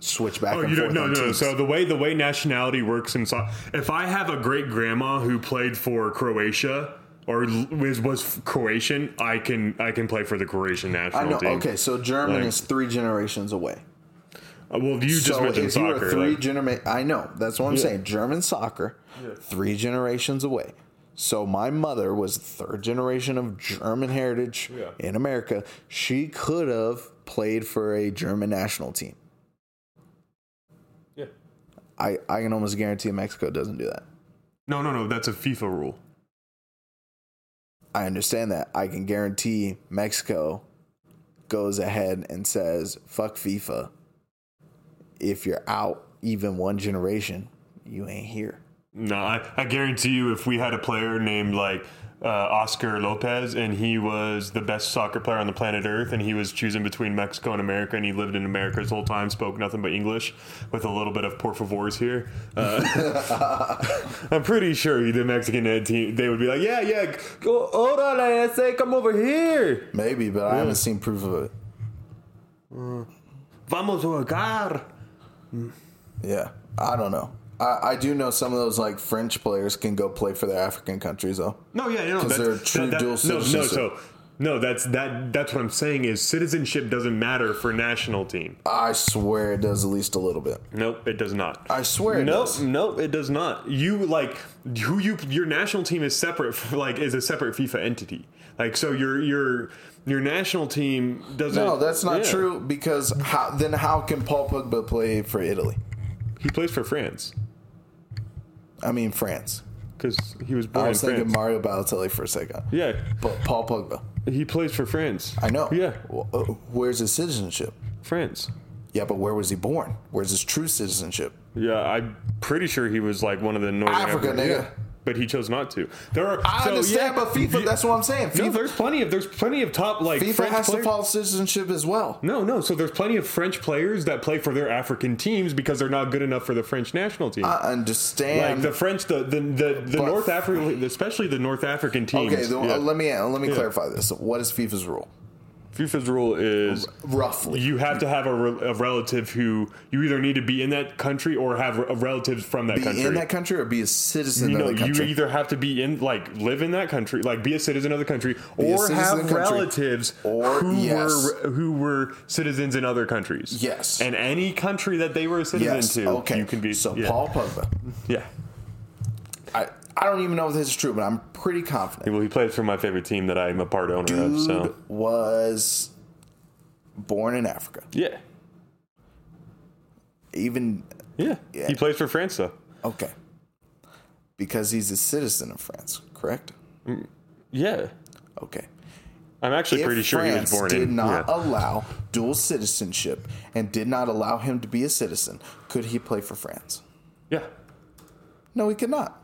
switch back Oh, and you forth. don't on no no. teams. So the way the way nationality works in so- if I have a great grandma who played for Croatia or was was Croatian, I can I can play for the Croatian I national know. team. Okay, so German Like- is three generations away. Uh, well, you just so mentioned if you soccer. are three like- genera- I know that's what I'm saying. German soccer, three generations away. So my mother was third generation of German heritage Yeah. in America. She could have played for a German national team. yeah. I, I can almost guarantee Mexico doesn't do that. No, no, no. That's a FIFA rule. I understand that. I can guarantee Mexico goes ahead and says, fuck FIFA. If you're out even one generation, you ain't here. No, I, I guarantee you, if we had a player named like uh, Oscar Lopez and he was the best soccer player on the planet Earth and he was choosing between Mexico and America and he lived in America his whole time, spoke nothing but English with a little bit of por favors here. Uh, I'm pretty sure the Mexican team they would be like, yeah, yeah, go, orale, say, come over here. Maybe, but I haven't seen proof of it. Vamos a jugar. Yeah, I don't know. I, I do know some of those like French players can go play for their African countries though. No, yeah, no, 'Cause that's, they're true that, that, dual citizens. no, no, so no, that's that. That's what I'm saying is citizenship doesn't matter for national team. I swear it does at least a little bit. Nope, it does not. I swear it nope, does. nope, it does not. You like who you your national team is separate. Like is a separate FIFA entity. Like so, your your your national team doesn't. No, that's not yeah. true because how, then how can Paul Pogba play for Italy? He plays for France I mean France. because he was born I was in thinking France. Mario Balotelli for a second. yeah, But Paul Pogba. He plays for France. I know. Yeah, Well, uh, where's his citizenship? France. Yeah, but where was he born? Where's his true citizenship? Yeah, I'm pretty sure he was like one of the northern Africa, Afri- nigga. Yeah. but he chose not to. There are. I so, understand, yeah, but FIFA. that's what I'm saying. no, there's plenty of there's plenty of top like FIFA French has players. to follow citizenship as well. No, no. So there's plenty of French players that play for their African teams because they're not good enough for the French national team. I understand. like the French, the the the, the North African, especially the North African teams. okay, yeah. uh, let me let me clarify this. What is FIFA's rule? FIFA's rule is Roughly. you have to have a, re- a relative who you either need to be in that country or have re- relatives from that be country. in that country or be a citizen you know, of the you either have to be in, like, live in that country, like, be a citizen of the country, a or have of the country. relatives Or- who yes. were who were citizens in other countries. Yes. and any country that they were a citizen yes. to, Okay. you can be. So yeah. Paul Pogba. yeah. I I don't even know if this is true, but I'm pretty confident. Well, he plays for my favorite team that I'm a part owner of. Dude So was born in Africa. yeah, Even yeah, Yeah. he plays for France though. okay. Because he's a citizen of France, correct? Mm, yeah, Okay. I'm actually if pretty sure France he was born did in. not yeah. allow dual citizenship and did not allow him to be a citizen, could he play for France? yeah. No, he could not.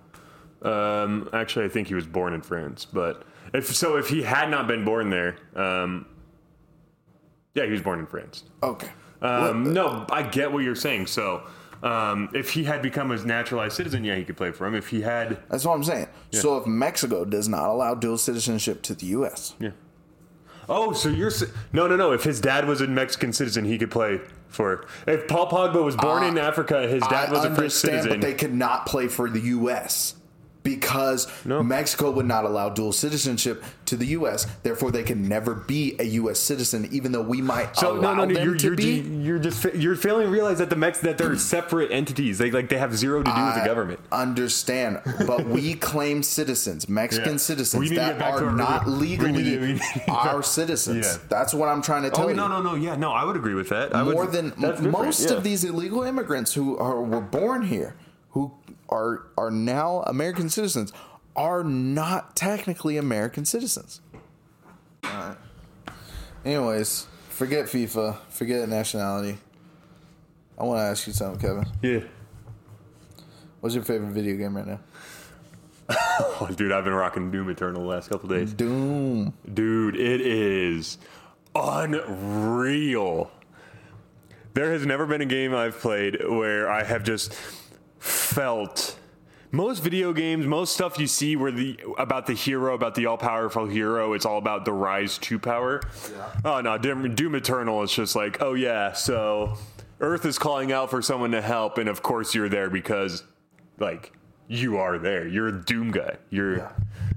Um, actually, I think he was born in France, but if so, if he had not been born there, um, yeah, he was born in France. Okay. Um, no, I get what you're saying. So, um, if he had become a naturalized citizen, yeah, he could play for him. If he had, That's what I'm saying. So if Mexico does not allow dual citizenship to the U.S., yeah. Oh, so you're no, no, no. If his dad was a Mexican citizen, he could play for. If Paul Pogba was born in Africa, his dad I was a French citizen. but they could not play for the U.S. because No. Mexico would not allow dual citizenship to the U.S. Therefore, they can never be a U.S. citizen, even though we might so allow no, no, no. them You're to you're, be. you're just you're failing to realize that the Mex that they're separate entities. They like they have zero to do with the government. Understand, but we claim citizens, Mexican Yeah. Citizens that get back to are not legally to- we need to- our citizens. Yeah. That's what I'm trying to tell Oh you. no, no, no. Yeah, no. I would agree with that. I More would, than most yeah. of these illegal immigrants who are were born here, are are now American citizens, are not technically American citizens. All right. Anyways, forget FIFA, forget nationality. I want to ask you something, Kevin. Yeah. What's your favorite video game right now? Oh, dude, I've been rocking Doom Eternal the last couple days. Doom. Dude, it is unreal. There has never been a game I've played where I have just felt most video games, most stuff you see where the about the hero, about the all-powerful hero, it's all about the rise to power. Oh no, Doom, Doom Eternal is just like, oh yeah, so Earth is calling out for someone to help, and of course you're there because, like, you are there. You're a Doom guy. You're Yeah.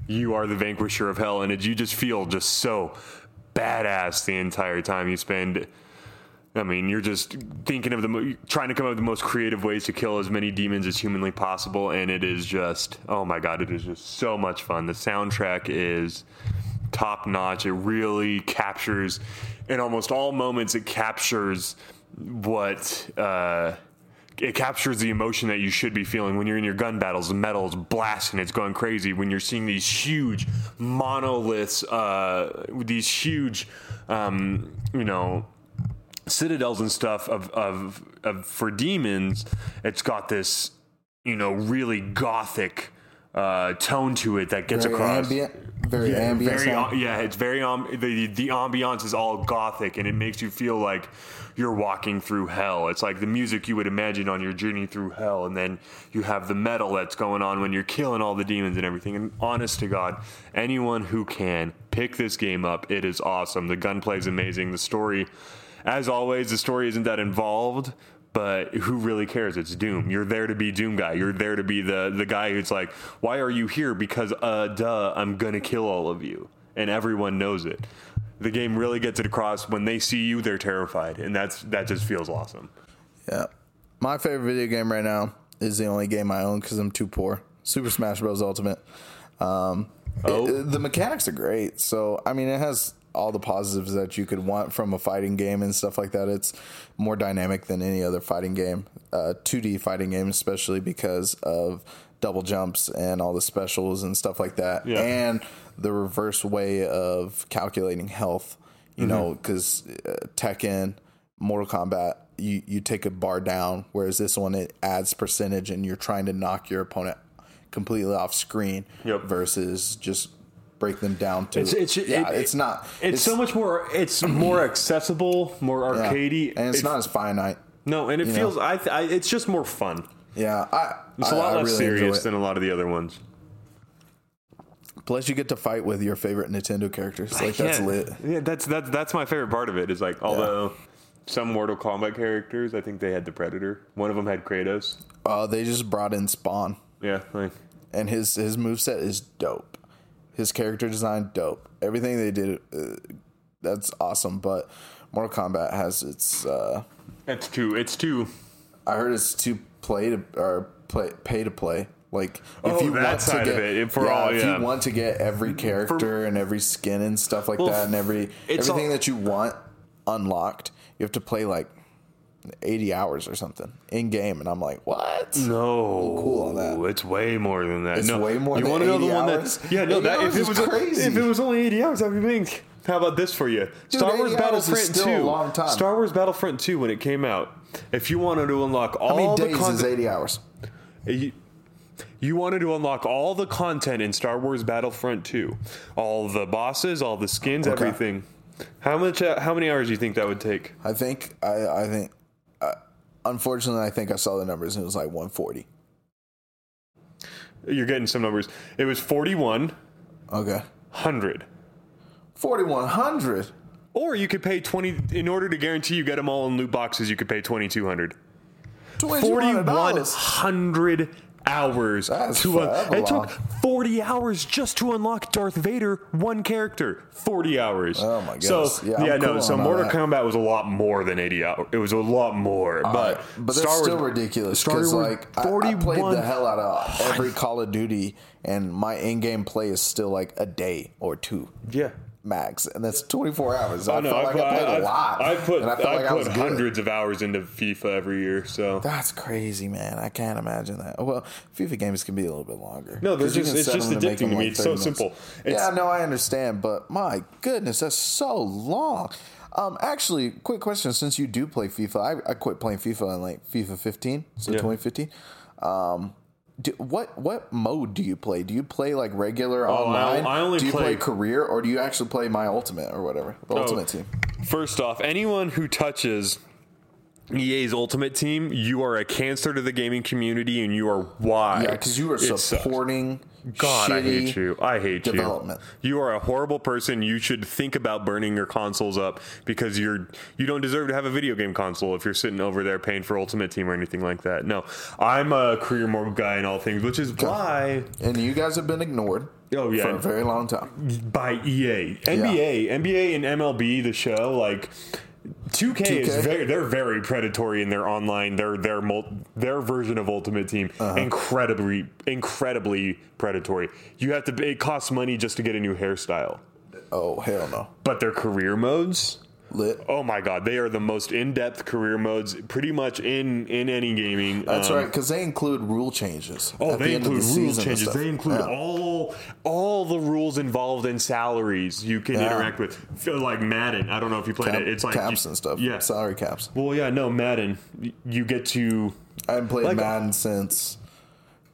you are the vanquisher of hell, and it, you just feel just so badass the entire time you spend. I mean, you're just thinking of the trying to come up with the most creative ways to kill as many demons as humanly possible, and it is just oh my god, it is just so much fun. The soundtrack is top notch. It really captures, in almost all moments, it captures what. Uh, it captures the emotion that you should be feeling when you're in your gun battles. The metal's blasting, it's going crazy. When you're seeing these huge monoliths, uh, these huge, um, you know, citadels and stuff of, of, of for demons, it's got this, you know, really gothic uh, tone to it that gets Very across. ambient. Very ambient. Very, yeah, it's very um, the the ambiance is all gothic, and it makes you feel like you're walking through hell. It's like the music you would imagine on your journey through hell, and then you have the metal that's going on when you're killing all the demons and everything. And honest to God, anyone who can pick this game up, it is awesome. The gunplay is amazing. The story, as always, the story isn't that involved. But who really cares? It's Doom. You're there to be Doom guy. You're there to be the the guy who's like, why are you here? Because uh, duh, I'm gonna kill all of you, and everyone knows it. The game really gets it across. When they see you, they're terrified, and that's that just feels awesome. Yeah. My favorite video game right now is the only game I own because I'm too poor. Super Smash Bros. Ultimate. Um, Oh. it- the mechanics are great. So, I mean, it has all the positives that you could want from a fighting game and stuff like that. It's more dynamic than any other fighting game, uh, 2D fighting game, especially because of double jumps and all the specials and stuff like that. Yeah. And the reverse way of calculating health, you Mm-hmm. know, because uh, Tekken, Mortal Kombat, you, you take a bar down, whereas this one it adds percentage and you're trying to knock your opponent completely off screen Yep. versus just break them down to It's, it's, yeah, it- it's not It's, so much more. It's more accessible, more yeah. arcadey, and it's It- not as finite. No, and it know. feels. I, th- I. It's just more fun. Yeah, I It's a a lot less serious Than- a lot of the other ones. Plus, you get to fight with your favorite Nintendo characters. Like that's lit. Yeah, that's that's that's my favorite part of it. Is like although some Mortal Kombat characters, I think they had the Predator. One of them had Kratos. Uh, they just brought in Spawn, Yeah, like and his his move set is dope. His character design dope. Everything they did, uh, that's awesome. But Mortal Kombat has its. Uh, it's too. It's too. I heard it's to play to or play pay to play. Like Oh, that side of it, for all- if you want to get every character and every skin and stuff like Well, that, and every everything all- that you want unlocked, you have to play like eighty hours or something in game. And I'm like, what? No, cool on that. It's way more than that. It's no, way more You than wanna know the 80 one hours? that? Yeah, no. 80 That if it is was crazy. if it was only eighty hours, I'd be being. How about this for you? Star Wars Battlefront Two. long time. Star Wars Battlefront Two when it came out. If you wanted to unlock all How many the days is content, eighty hours? you, you wanted to unlock all the content in Star Wars Battlefront 2, all the bosses, all the skins, Okay. everything. How much? Uh, how many hours do you think that would take? I think I I think. Unfortunately, I think I saw the numbers and it was like 140. You're getting some numbers. It was 41. Okay, 100. 4100. Or you could pay 20 in order to guarantee you get them all in loot boxes, you could pay 2200. $2,200. 4100 hours That's to un- forever it took 40 hours just to unlock Darth Vader one character 40 hours. Oh my god so. Yeah, yeah, no cool so Mortal that. Kombat was a lot more than 80 hours it was a lot more but but that's Star still Wars ridiculous Star because like I, I played the hell out of every Call of Duty, and my in-game play is still like a day or two. Yeah max, and that's 24 hours. I Oh, no, felt like put, I played a I've- lot. I've put and I like I was put good. hundreds of hours into FIFA every year so That's crazy, man. I can't imagine that. Well, FIFA games can be a little bit longer. No, they're 'Cause you just- it's just addicting to me. like It's so minutes. simple. yeah, It's- no, I understand, but my goodness, that's so long. Um, actually, quick question: Since you do play FIFA, I, I quit playing FIFA in like FIFA 15, so Yeah. 2015. Um, do, what what mode do you play? Do you play like regular Oh, online? I only do you play, play- career, or do you actually play my ultimate or whatever the Oh. ultimate team? First off, anyone who touches EA's Ultimate Team, you are a cancer to the gaming community, and you are why. Yeah, because you are It sucks. God, I hate you. I hate development. you. You are a horrible person. You should think about burning your consoles up because you're you don't deserve to have a video game console if you're sitting over there paying for Ultimate Team or anything like that. No, I'm a career mode guy in all things, which is why And you guys have been ignored. Oh, yeah. for a very long time. by EA, NBA, NBA, and MLB, the show, like 2K, 2K? is very they're very predatory in their online their their mul- their version of Ultimate Team Uh-huh. incredibly incredibly predatory. You have to it costs money just to get a new hairstyle, Oh hell no, but their career modes. Lit. Oh my god, they are the most in-depth career modes pretty much in in any gaming. That's Um, right, because they include rule changes. Oh, at the they end of include the rule changes. They include Yeah. all all the rules involved in salaries you can Yeah. interact with. Feel like Madden. I don't know if you played Cap- it. It's like caps you- and stuff. Yeah. salary caps. Well, yeah, no Madden. You get to. I haven't played Like- Madden since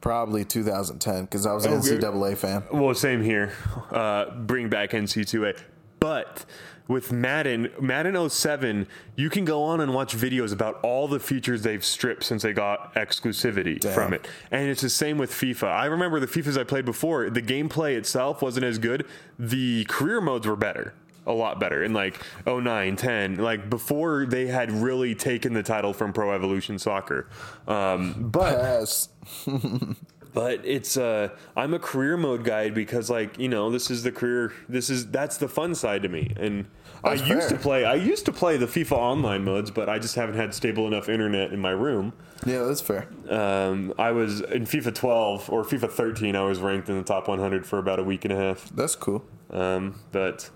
probably 2010 because I was an Oh. NCAA fan. Well, same here. Uh, bring back NC2A, but. With Madden, Madden 07, you can go on and watch videos about all the features they've stripped since they got exclusivity Damn. from it. And it's the same with FIFA. I remember the FIFAs I played before, the gameplay itself wasn't as good. The career modes were better. A lot better. In like 09, 10, like before they had really taken the title from Pro Evolution Soccer. Um, but. but it's uh I'm a career mode guy because like, you know, this is the career this is that's the fun side to me. And That's I used to play I used to play the FIFA online modes, but I just haven't had stable enough internet in my room. Yeah, that's fair. Um, I was in FIFA 12 or FIFA 13. I was ranked in the top 100 for about a week and a half. That's cool. Um, but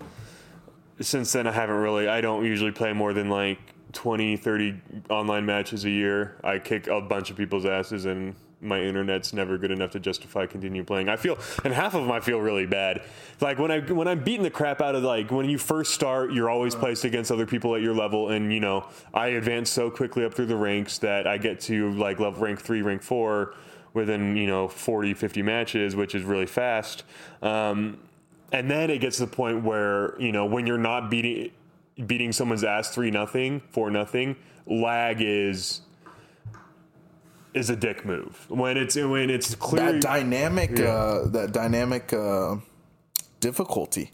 since then, I haven't really. I don't usually play more than like 20, 30 online matches a year. I kick a bunch of people's asses, and my internet's never good enough to justify continue playing. I feel, and half of them I feel really bad. Like when I when I'm beating the crap out of like when you first start, you're always placed against other people at your level, and you know I advance so quickly up through the ranks that I get to like level rank three, rank four within you know 40, 50 matches, which is really fast. Um, and then it gets to the point where you know when you're not beating beating someone's ass three nothing, four nothing, lag is is a dick move when it's when it's clear that dynamic, Yeah. uh, that dynamic uh, difficulty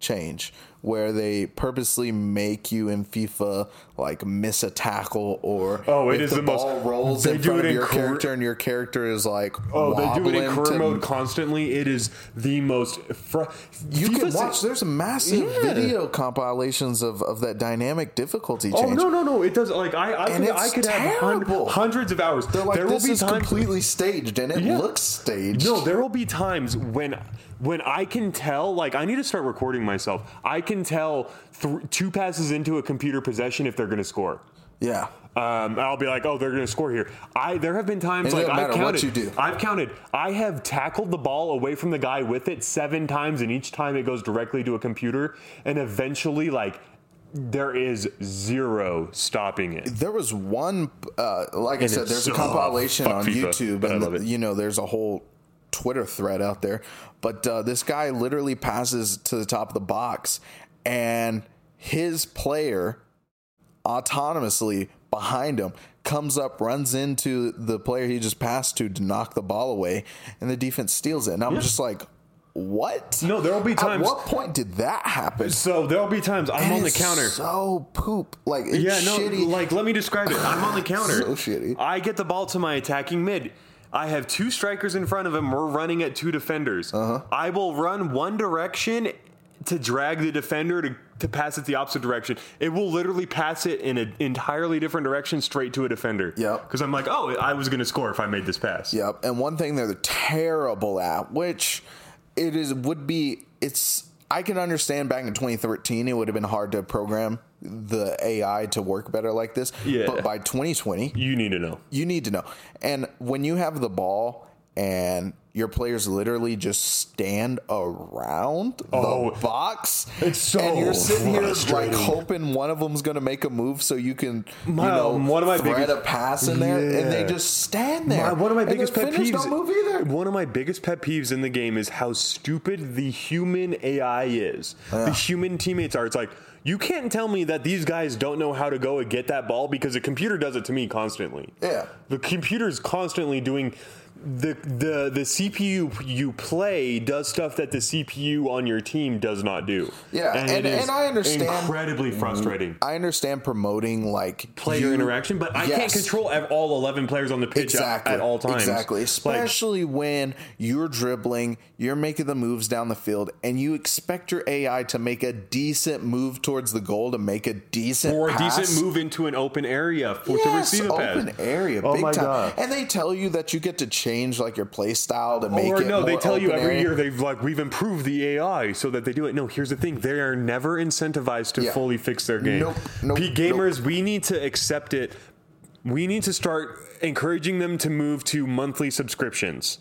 change where they purposely make you in FIFA like miss a tackle or Oh, it is the, the most- ball rolls they in do front it of in your career- character and your character is like Oh, they do it in career to- mode constantly. It is the most. Fr- You can watch. There's massive Yeah. video compilations of, of that dynamic difficulty oh, Change. Oh no no no! It does like I I could, I could have hun- hundreds of hours. They're like there this will be is times. completely staged, and it Yeah. looks staged. No, there will be times when when I can tell. Like I need to start recording myself. I can tell th- two passes into a computer possession if they're going to score. yeah, Um, I'll be like, oh, they're going to score here. I there have been times It like I've matter what counted. you do. I've counted. I have tackled the ball away from the guy with it seven times, and each time it goes directly to a computer, and eventually, like, there is zero stopping it. there was one. Uh, like I said, it's there's a compilation fuck on FIFA, YouTube, but I and love it. you know, there's a whole Twitter thread out there. But uh, this guy literally passes to the top of the box, and his player autonomously behind him comes up, runs into the player he just passed to to knock the ball away, and the defense steals it. And I'm just like, what? No, there will be times. At what point did that happen? So there'll be times I'm And on the counter. So poop. Like it's Yeah, no, shitty. like let me describe it. I'm on the counter. So shitty. I get the ball to my attacking mid. I have two strikers in front of him. We're running at two defenders. Uh-huh. I will run one direction to drag the defender to, to pass it the opposite direction. It will literally pass it in an entirely different direction straight to a defender. Yep. Because I'm like, oh, I was going to score if I made this pass. Yep. And one thing they're terrible at, which it is would be it's I can understand back in 2013 it would have been hard to program the AI to work better like this. Yeah. But by 2020, You need to know. you need to know. And when you have the ball and your players literally just stand around Oh, the box. it's so and you're sitting here like hoping one of them's going to make a move so you can you My- know one of my thread biggest- a pass in there and they just stand there. My, one of my biggest pet peeves. don't move either. One of my biggest pet peeves in the game is how stupid the human AI is. The human teammates are. It's like you can't tell me that these guys don't know how to go and get that ball because the computer does it to me constantly. Yeah. the computer's constantly doing. The, the the CPU you play does stuff that the CPU on your team does not do. Yeah, and- is and I understand- incredibly mm-hmm. frustrating I understand promoting like player you- interaction, but I can't control all 11 players on the pitch at- Exactly. at, all times. Exactly. Like, Especially when you're dribbling, you're making the moves down the field, and you expect your AI to make a decent move towards the goal to make a decent or a pass. decent move into an open area for to Yes, receive a pass. open area, Oh my time. God. And they tell you that you get to change like your play style to make Or it. no, they tell you every year they've like we've improved the AI so that they do it. No, here's the thing: they are never incentivized to Yeah. fully fix their game. Nope, nope, P gamers, we need to accept it. We need to start encouraging them to move to monthly subscriptions.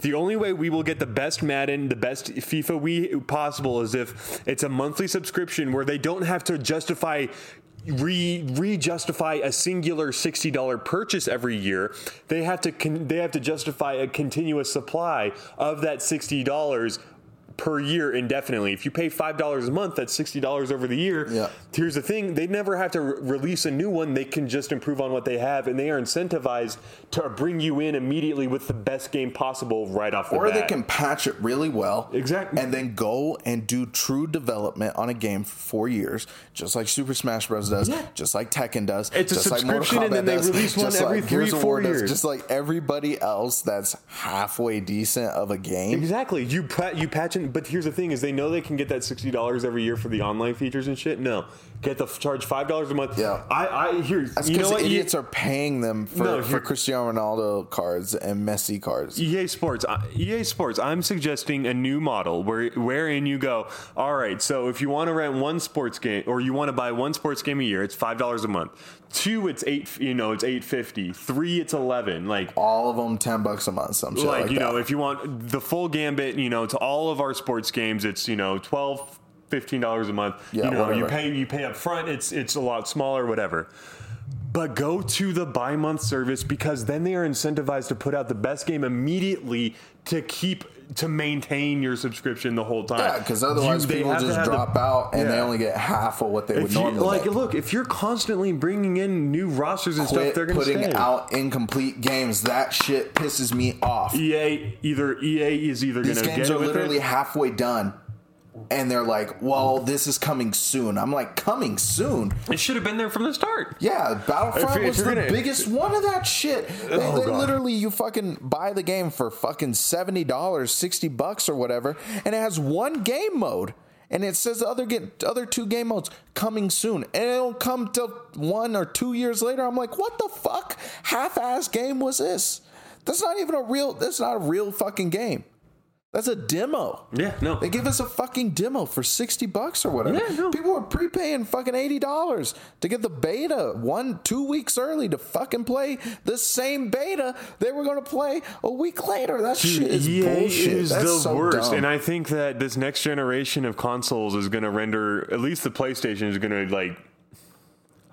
The only way we will get the best Madden, the best FIFA we possible is if it's a monthly subscription where they don't have to justify re re justify a singular sixty dollar purchase every year. They have to con- they have to justify a continuous supply of that sixty dollars per year indefinitely. If you pay five dollars a month, that's sixty dollars over the year. Yeah. Here's the thing: they never have to re- release a new one. They can just improve on what they have, and they are incentivized to bring you in immediately with the best game possible right off the or bat. Or they can patch it really well Exactly. and then go and do true development on a game for four years just like super smash bros does Yeah. just like tekken does It's a just like Mortal subscription and then Kombat they does, release one every like three, four does, years. just like everybody else that's halfway decent of a game Exactly. You pa- you patch in, but here's the thing: is they know they can get that sixty dollars every year for the online features and shit. No, get the charge five dollars a month. Yeah. I I here. that's You know because what? idiots are paying them for, No, for Cristiano Ronaldo cards and Messi cards EA Sports, EA Sports. I'm suggesting a new model where wherein you go. All right, so if you want to rent one sports game or you want to buy one sports game a year, it's five dollars a month. Two, it's eight. You know, it's eight fifty. Three, it's eleven. Like all of them 10 bucks a month some shit like, like, you that know if you want the full gambit you know to all of our sports games it's you know 12 15 dollars a month Yeah, you know you pay you pay up front it's it's a lot smaller whatever but go to the buy month service because then they are incentivized to put out the best game immediately to keep to maintain your subscription the whole time. Yeah, because otherwise You- people just have the- drop out and they only get half of what they would If you, normally like, make. look, if you're constantly bringing in new rosters and stuff, they're going to putting stay. out incomplete games. That shit pisses me off. EA either EA is either going These to games get are literally it. halfway done, and they're like, "Well, this is coming soon." I'm like, "Coming soon." It should have been there from the start. Yeah, Battlefront If- if was you're the gonna- biggest one of that shit. They, Oh, they literally, you fucking buy the game for fucking seventy dollars, sixty bucks or whatever, and it has one game mode, and it says the other get other two game modes coming soon, and it don't come till one or two years later. I'm like, what the fuck? Half ass game was this? That's not even a real. That's not a real fucking game. That's a demo. Yeah, no. They give us a fucking demo for 60 bucks or whatever. Yeah, no. People are prepaying fucking $80 to get the beta one, two weeks early to fucking play the same beta they were going to play a week later. That shit is EA bullshit. is That's the so worst, dumb. and I think that this next generation of consoles is going to render at least the PlayStation is going to like.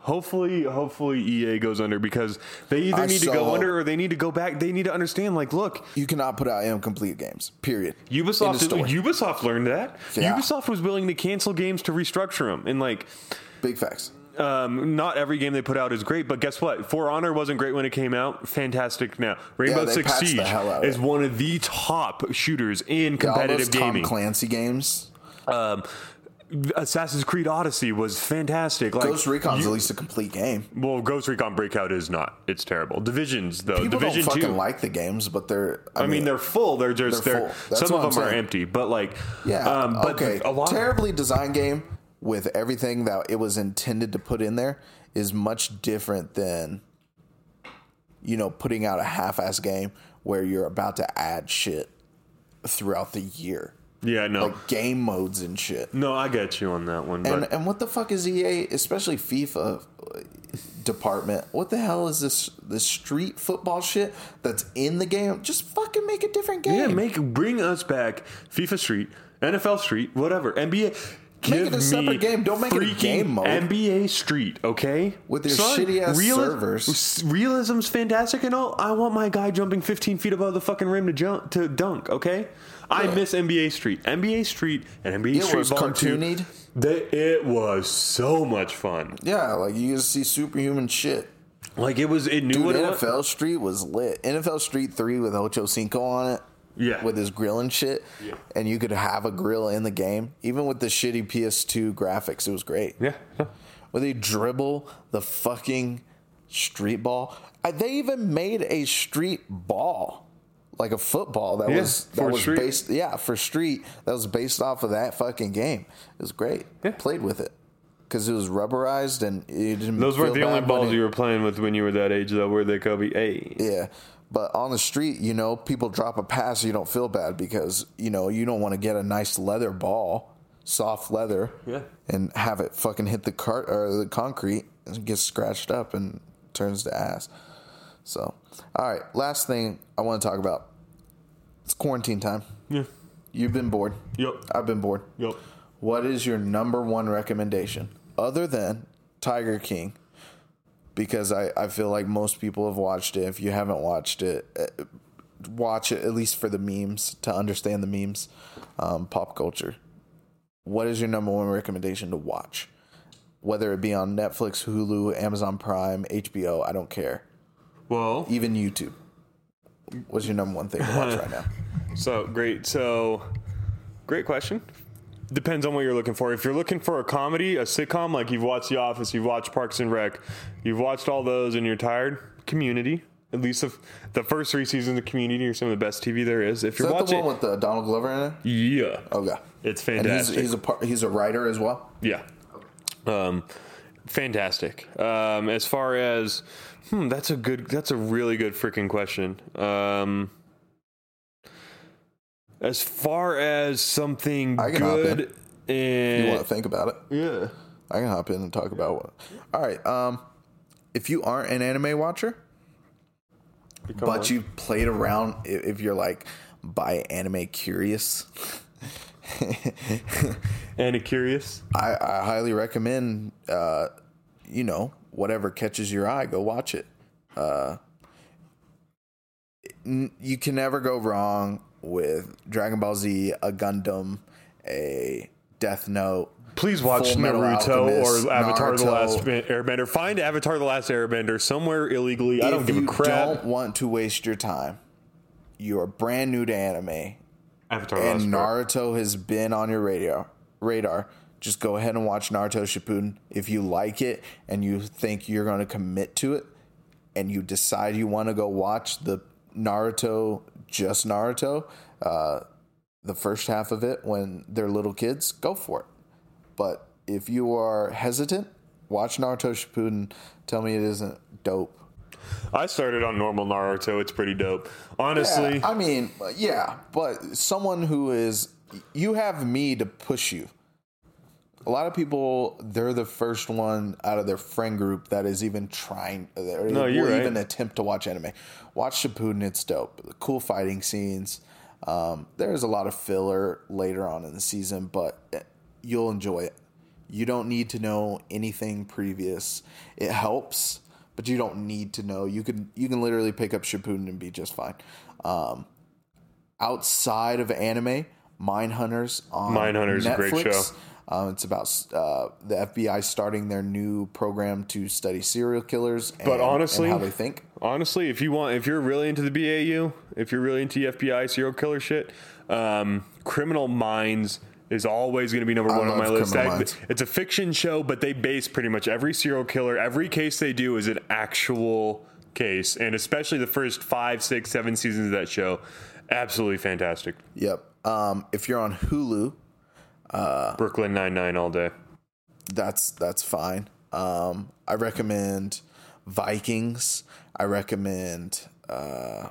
Hopefully, hopefully EA goes under because they either I need to go under or they need to go back. They need to understand, like, look, you cannot put out incomplete games, period. Ubisoft. Ubisoft learned that. Yeah. Ubisoft was willing to cancel games to restructure them, and like, Big facts. um, not every game they put out is great, but guess what? For Honor wasn't great when it came out. Fantastic now. Rainbow they Six Siege hell out of is it. one of the top shooters in Yeah, competitive Tom gaming. Clancy games. Um, Assassin's Creed Odyssey was fantastic. Like, Ghost Recon's you- at least a complete game. well, Ghost Recon Breakpoint is not. It's terrible. Divisions though. People Division don't fucking two. like the games, but they're. I, I mean, they're full. They're just They're they're, full. Some of them I'm are saying. empty, but like Yeah. Um, but okay. a lot. Terribly designed game with everything that it was intended to put in there is much different than, you know, putting out a half-ass game where you're about to add shit throughout the year, yeah, no, like game modes and shit. no, I get you on that one. But And and what the fuck is EA, especially FIFA uh, department? What the hell is this this street football shit that's in the game? Just fucking make a different game. Yeah, make bring us back FIFA Street, NFL Street, whatever. NBA. Make it a separate game. Don't make it a game mode. NBA Street, okay? With your shitty-ass servers. Realism's fantastic and all. I want my guy jumping 15 feet above the fucking rim to jump to dunk, okay? I Yeah. miss NBA Street. NBA Street and NBA It Street was Baller 2, cartoonied. They, it was so much fun. Yeah, like you just see superhuman shit. Like it was. It knew Dude, what it was. NFL Street was lit. NFL Street 3 with Ocho Cinco on it. Yeah. With his grill and shit. Yeah. And you could have a grill in the game. Even with the shitty PS2 graphics, it was great. Yeah. Where they dribble the fucking street ball. I, they even made a street ball. Like a football that Yeah, was that was street. based yeah, for street. That was based off of that fucking game. It was great. Yeah. Played with it. Because it was rubberized and you didn't Those weren't the only balls it- you were playing with when you were that age, though, were they, Kobe? Hey. Yeah. But on the street, you know, people drop a pass, you don't feel bad because, you know, you don't want to get a nice leather ball, soft leather, Yeah. and have it fucking hit the cart or the concrete and get scratched up and turns to ass. So, all right, last thing I want to talk about. It's quarantine time. Yeah. You've been bored. Yep. I've been bored. Yep. What is your number one recommendation other than Tiger King? Because I, I feel like most people have watched it. If you haven't watched it, uh, watch it at least for the memes to understand the memes, um, pop culture. What is your number one recommendation to watch? Whether it be on Netflix, Hulu, Amazon Prime, HBO, I don't care. Well, Even YouTube. What's your number one thing to watch right now? So great. So great question. Depends on what you're looking for. If you're looking for a comedy, a sitcom, like you've watched The Office, you've watched Parks and Rec, you've watched all those, and you're tired, Community. At least the, the first three seasons of Community are some of the best TV there is. If Is you're that the watching, one with uh, Donald Glover in it? yeah, Okay. it's And he's, fantastic. he's a par- he's a writer as well. Yeah. Um, fantastic. Um, as far as, hmm, that's a good, that's a really good freaking question. Um, as far as something I can hop in. good You want to think about it? yeah, I can hop in and talk about what. All right. Um, if you aren't an anime watcher, but you played around, if you're like by anime curious, and curious. I, I highly recommend. Uh, you know, whatever catches your eye, go watch it. Uh, you can never go wrong with Dragon Ball Z, a Gundam, a Death Note. Please watch Naruto or Avatar: The Last Airbender. Find Avatar: The Last Airbender somewhere illegally. I don't give a crap. don't want to waste your time, you are brand new to anime, Avatar: and Last Airbender. Naruto has been on your radar. Radar. Just go ahead and watch Naruto Shippuden. If you like it and you think you're going to commit to it, and you decide you want to go watch the Naruto, just Naruto, uh, the first half of it when they're little kids, go for it. But if you are hesitant, watch Naruto Shippuden. Tell me it isn't dope. I started on normal Naruto. It's pretty dope. Honestly, Yeah, I mean, yeah, but someone who is, you have me to push you. A lot of people, they're the first one out of their friend group that is even trying, or No, will right. even attempt to watch anime. Watch Shippuden, it's dope. The cool fighting scenes. Um, there's a lot of filler later on in the season, but you'll enjoy it. You don't need to know anything previous. It helps, but you don't need to know. You can you can literally pick up Shippuden and be just fine. Um, outside of anime, Mindhunters on Mindhunter's a great Netflix. show. Um, it's about uh, the FBI starting their new program to study serial killers. And, But honestly- how they think. honestly, if you want, if you're really into the BAU, if you're really into the FBI serial killer shit, um, Criminal Minds is always going to be number one on my list. Criminal That- Minds. it's a fiction show, but they base pretty much every serial killer, every case they do is an actual case, and especially the first five, six, seven seasons of that show, absolutely fantastic. Yep. Um, if you're on Hulu, Brooklyn Nine Nine all day. that's that's fine. Um, I recommend Vikings. I recommend. Uh,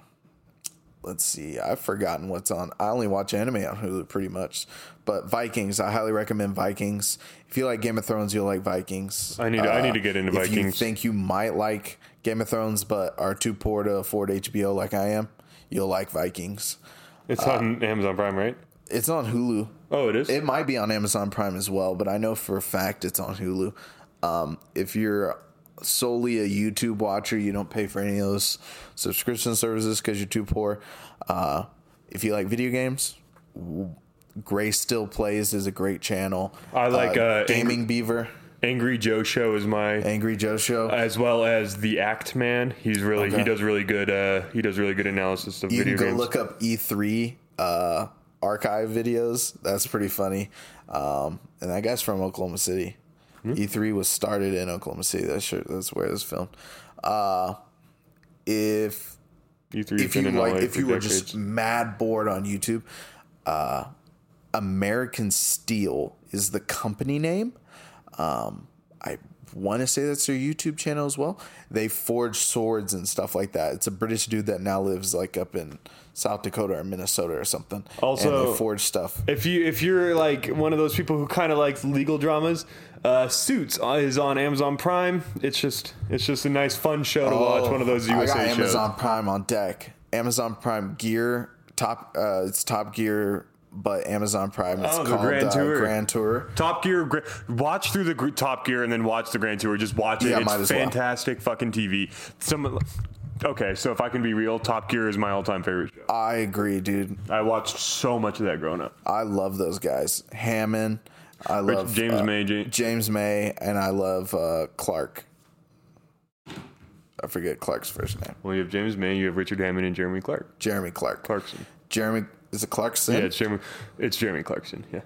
let's see. I've forgotten what's on. I only watch anime on Hulu pretty much, but Vikings. I highly recommend Vikings. If you like Game of Thrones, you'll like Vikings. I need to- I need to get into Vikings. if you think you might like Game of Thrones, but are too poor to afford HBO like I am, you'll like Vikings. It's Uh, on Amazon Prime, right? It's on Hulu. Oh, it is. It might be on Amazon Prime as well, but I know for a fact it's on Hulu. Um, if you're solely a YouTube watcher, you don't pay for any of those subscription services because you're too poor. Uh, if you like video games, Gray Still Plays is a great channel. I like, uh, Gaming Beaver, Angry Joe Show is my Angry Joe Show. as well as the Act Man. He's really Okay. he does really good uh he does really good analysis of you video can go games. look up E3 uh, archive videos. That's pretty funny. Um, and that guy's from Oklahoma City. Hmm? E3 was started in Oklahoma City. That's sure, that's where it was filmed. Uh, if E3 if you like, if you were just mad bored on YouTube, uh, American Steel is the company name. Um, I want to say that's their YouTube channel as well. They forge swords and stuff like that. It's a British dude that now lives like up in South Dakota or Minnesota or something. Also- and they forge stuff. if you if you're like one of those people who kind of likes legal dramas, uh, Suits is on Amazon Prime. It's just it's just a nice fun show to watch. One of those Oh, I USA got shows. Amazon Prime on deck. Amazon Prime Gear top. Uh, it's Top Gear, but Amazon Prime. It's Oh, the called Grand uh, Tour. Grand Tour. Top Gear, gra- watch through the gr- Top Gear and then watch the Grand Tour. Just watch it. Yeah, it's as well. fantastic fucking TV. Some okay, so if I can be real, Top Gear is my all-time favorite show. I agree, dude. I watched so much of that growing up. I love those guys. Hammond. I love James uh, May, Ja- James May, and I love uh, Clark. I forget Clark's first name. Well, you have James May, you have Richard Hammond, and Jeremy Clark Jeremy Clark. Clarkson. Jeremy is it Clarkson? Yeah, it's Jeremy. It's Jeremy Clarkson. Yeah,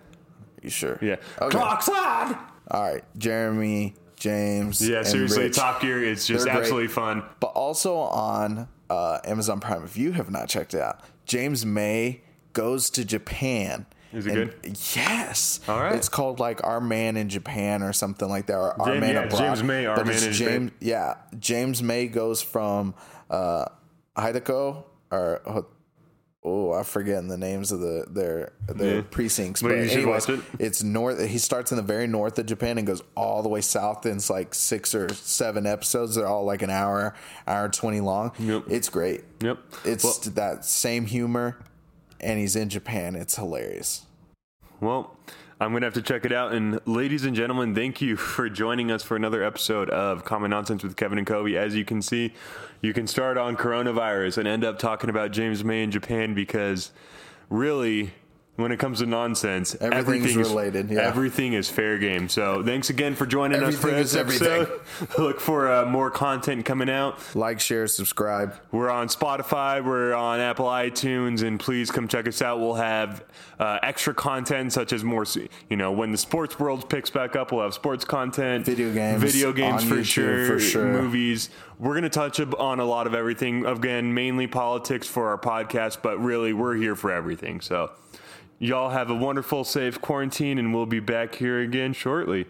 you sure? yeah. Okay. Clarkson. All right, Jeremy, James. Yeah, seriously, Rich. Top Gear. It's just They're great. absolutely fun. But also on uh, Amazon Prime, if you have not checked it out, James May goes to Japan. Is it and- good? Yes. All right. It's called like Our Man in Japan or something like that, or Our James- Man yeah, Abroad. James May, Our But Man in Japan. James, Yeah, James May goes from uh, Hokkaido or oh, I'm forgetting the names of the their their Yeah. precincts. But But, you should anyways, watch it. it's north. He starts in the very north of Japan and goes all the way south. And it's like six or seven episodes. They're all like an hour, hour twenty long. Yep. It's great. Yep. It's Well- that same humor, and he's in Japan. It's hilarious. Well, I'm going to have to check it out. And ladies and gentlemen, thank you for joining us for another episode of Common Nonsense with Kevin and Kobe. As you can see, you can start on coronavirus and end up talking about James May in Japan because really when it comes to nonsense, everything's related. Yeah. Everything is fair game. So thanks again for joining everything us for this episode. Look for uh, more content coming out. Like, share, subscribe. We're on Spotify. We're on Apple iTunes, and please come check us out. We'll have uh, extra content such as more. You know, when the sports world picks back up, we'll have sports content, video games, video games for YouTube, sure, for sure, movies. We're going to touch on a lot of everything. Again, mainly politics for our podcast, but really, we're here for everything. So. Y'all have a wonderful, safe quarantine, and we'll be back here again shortly.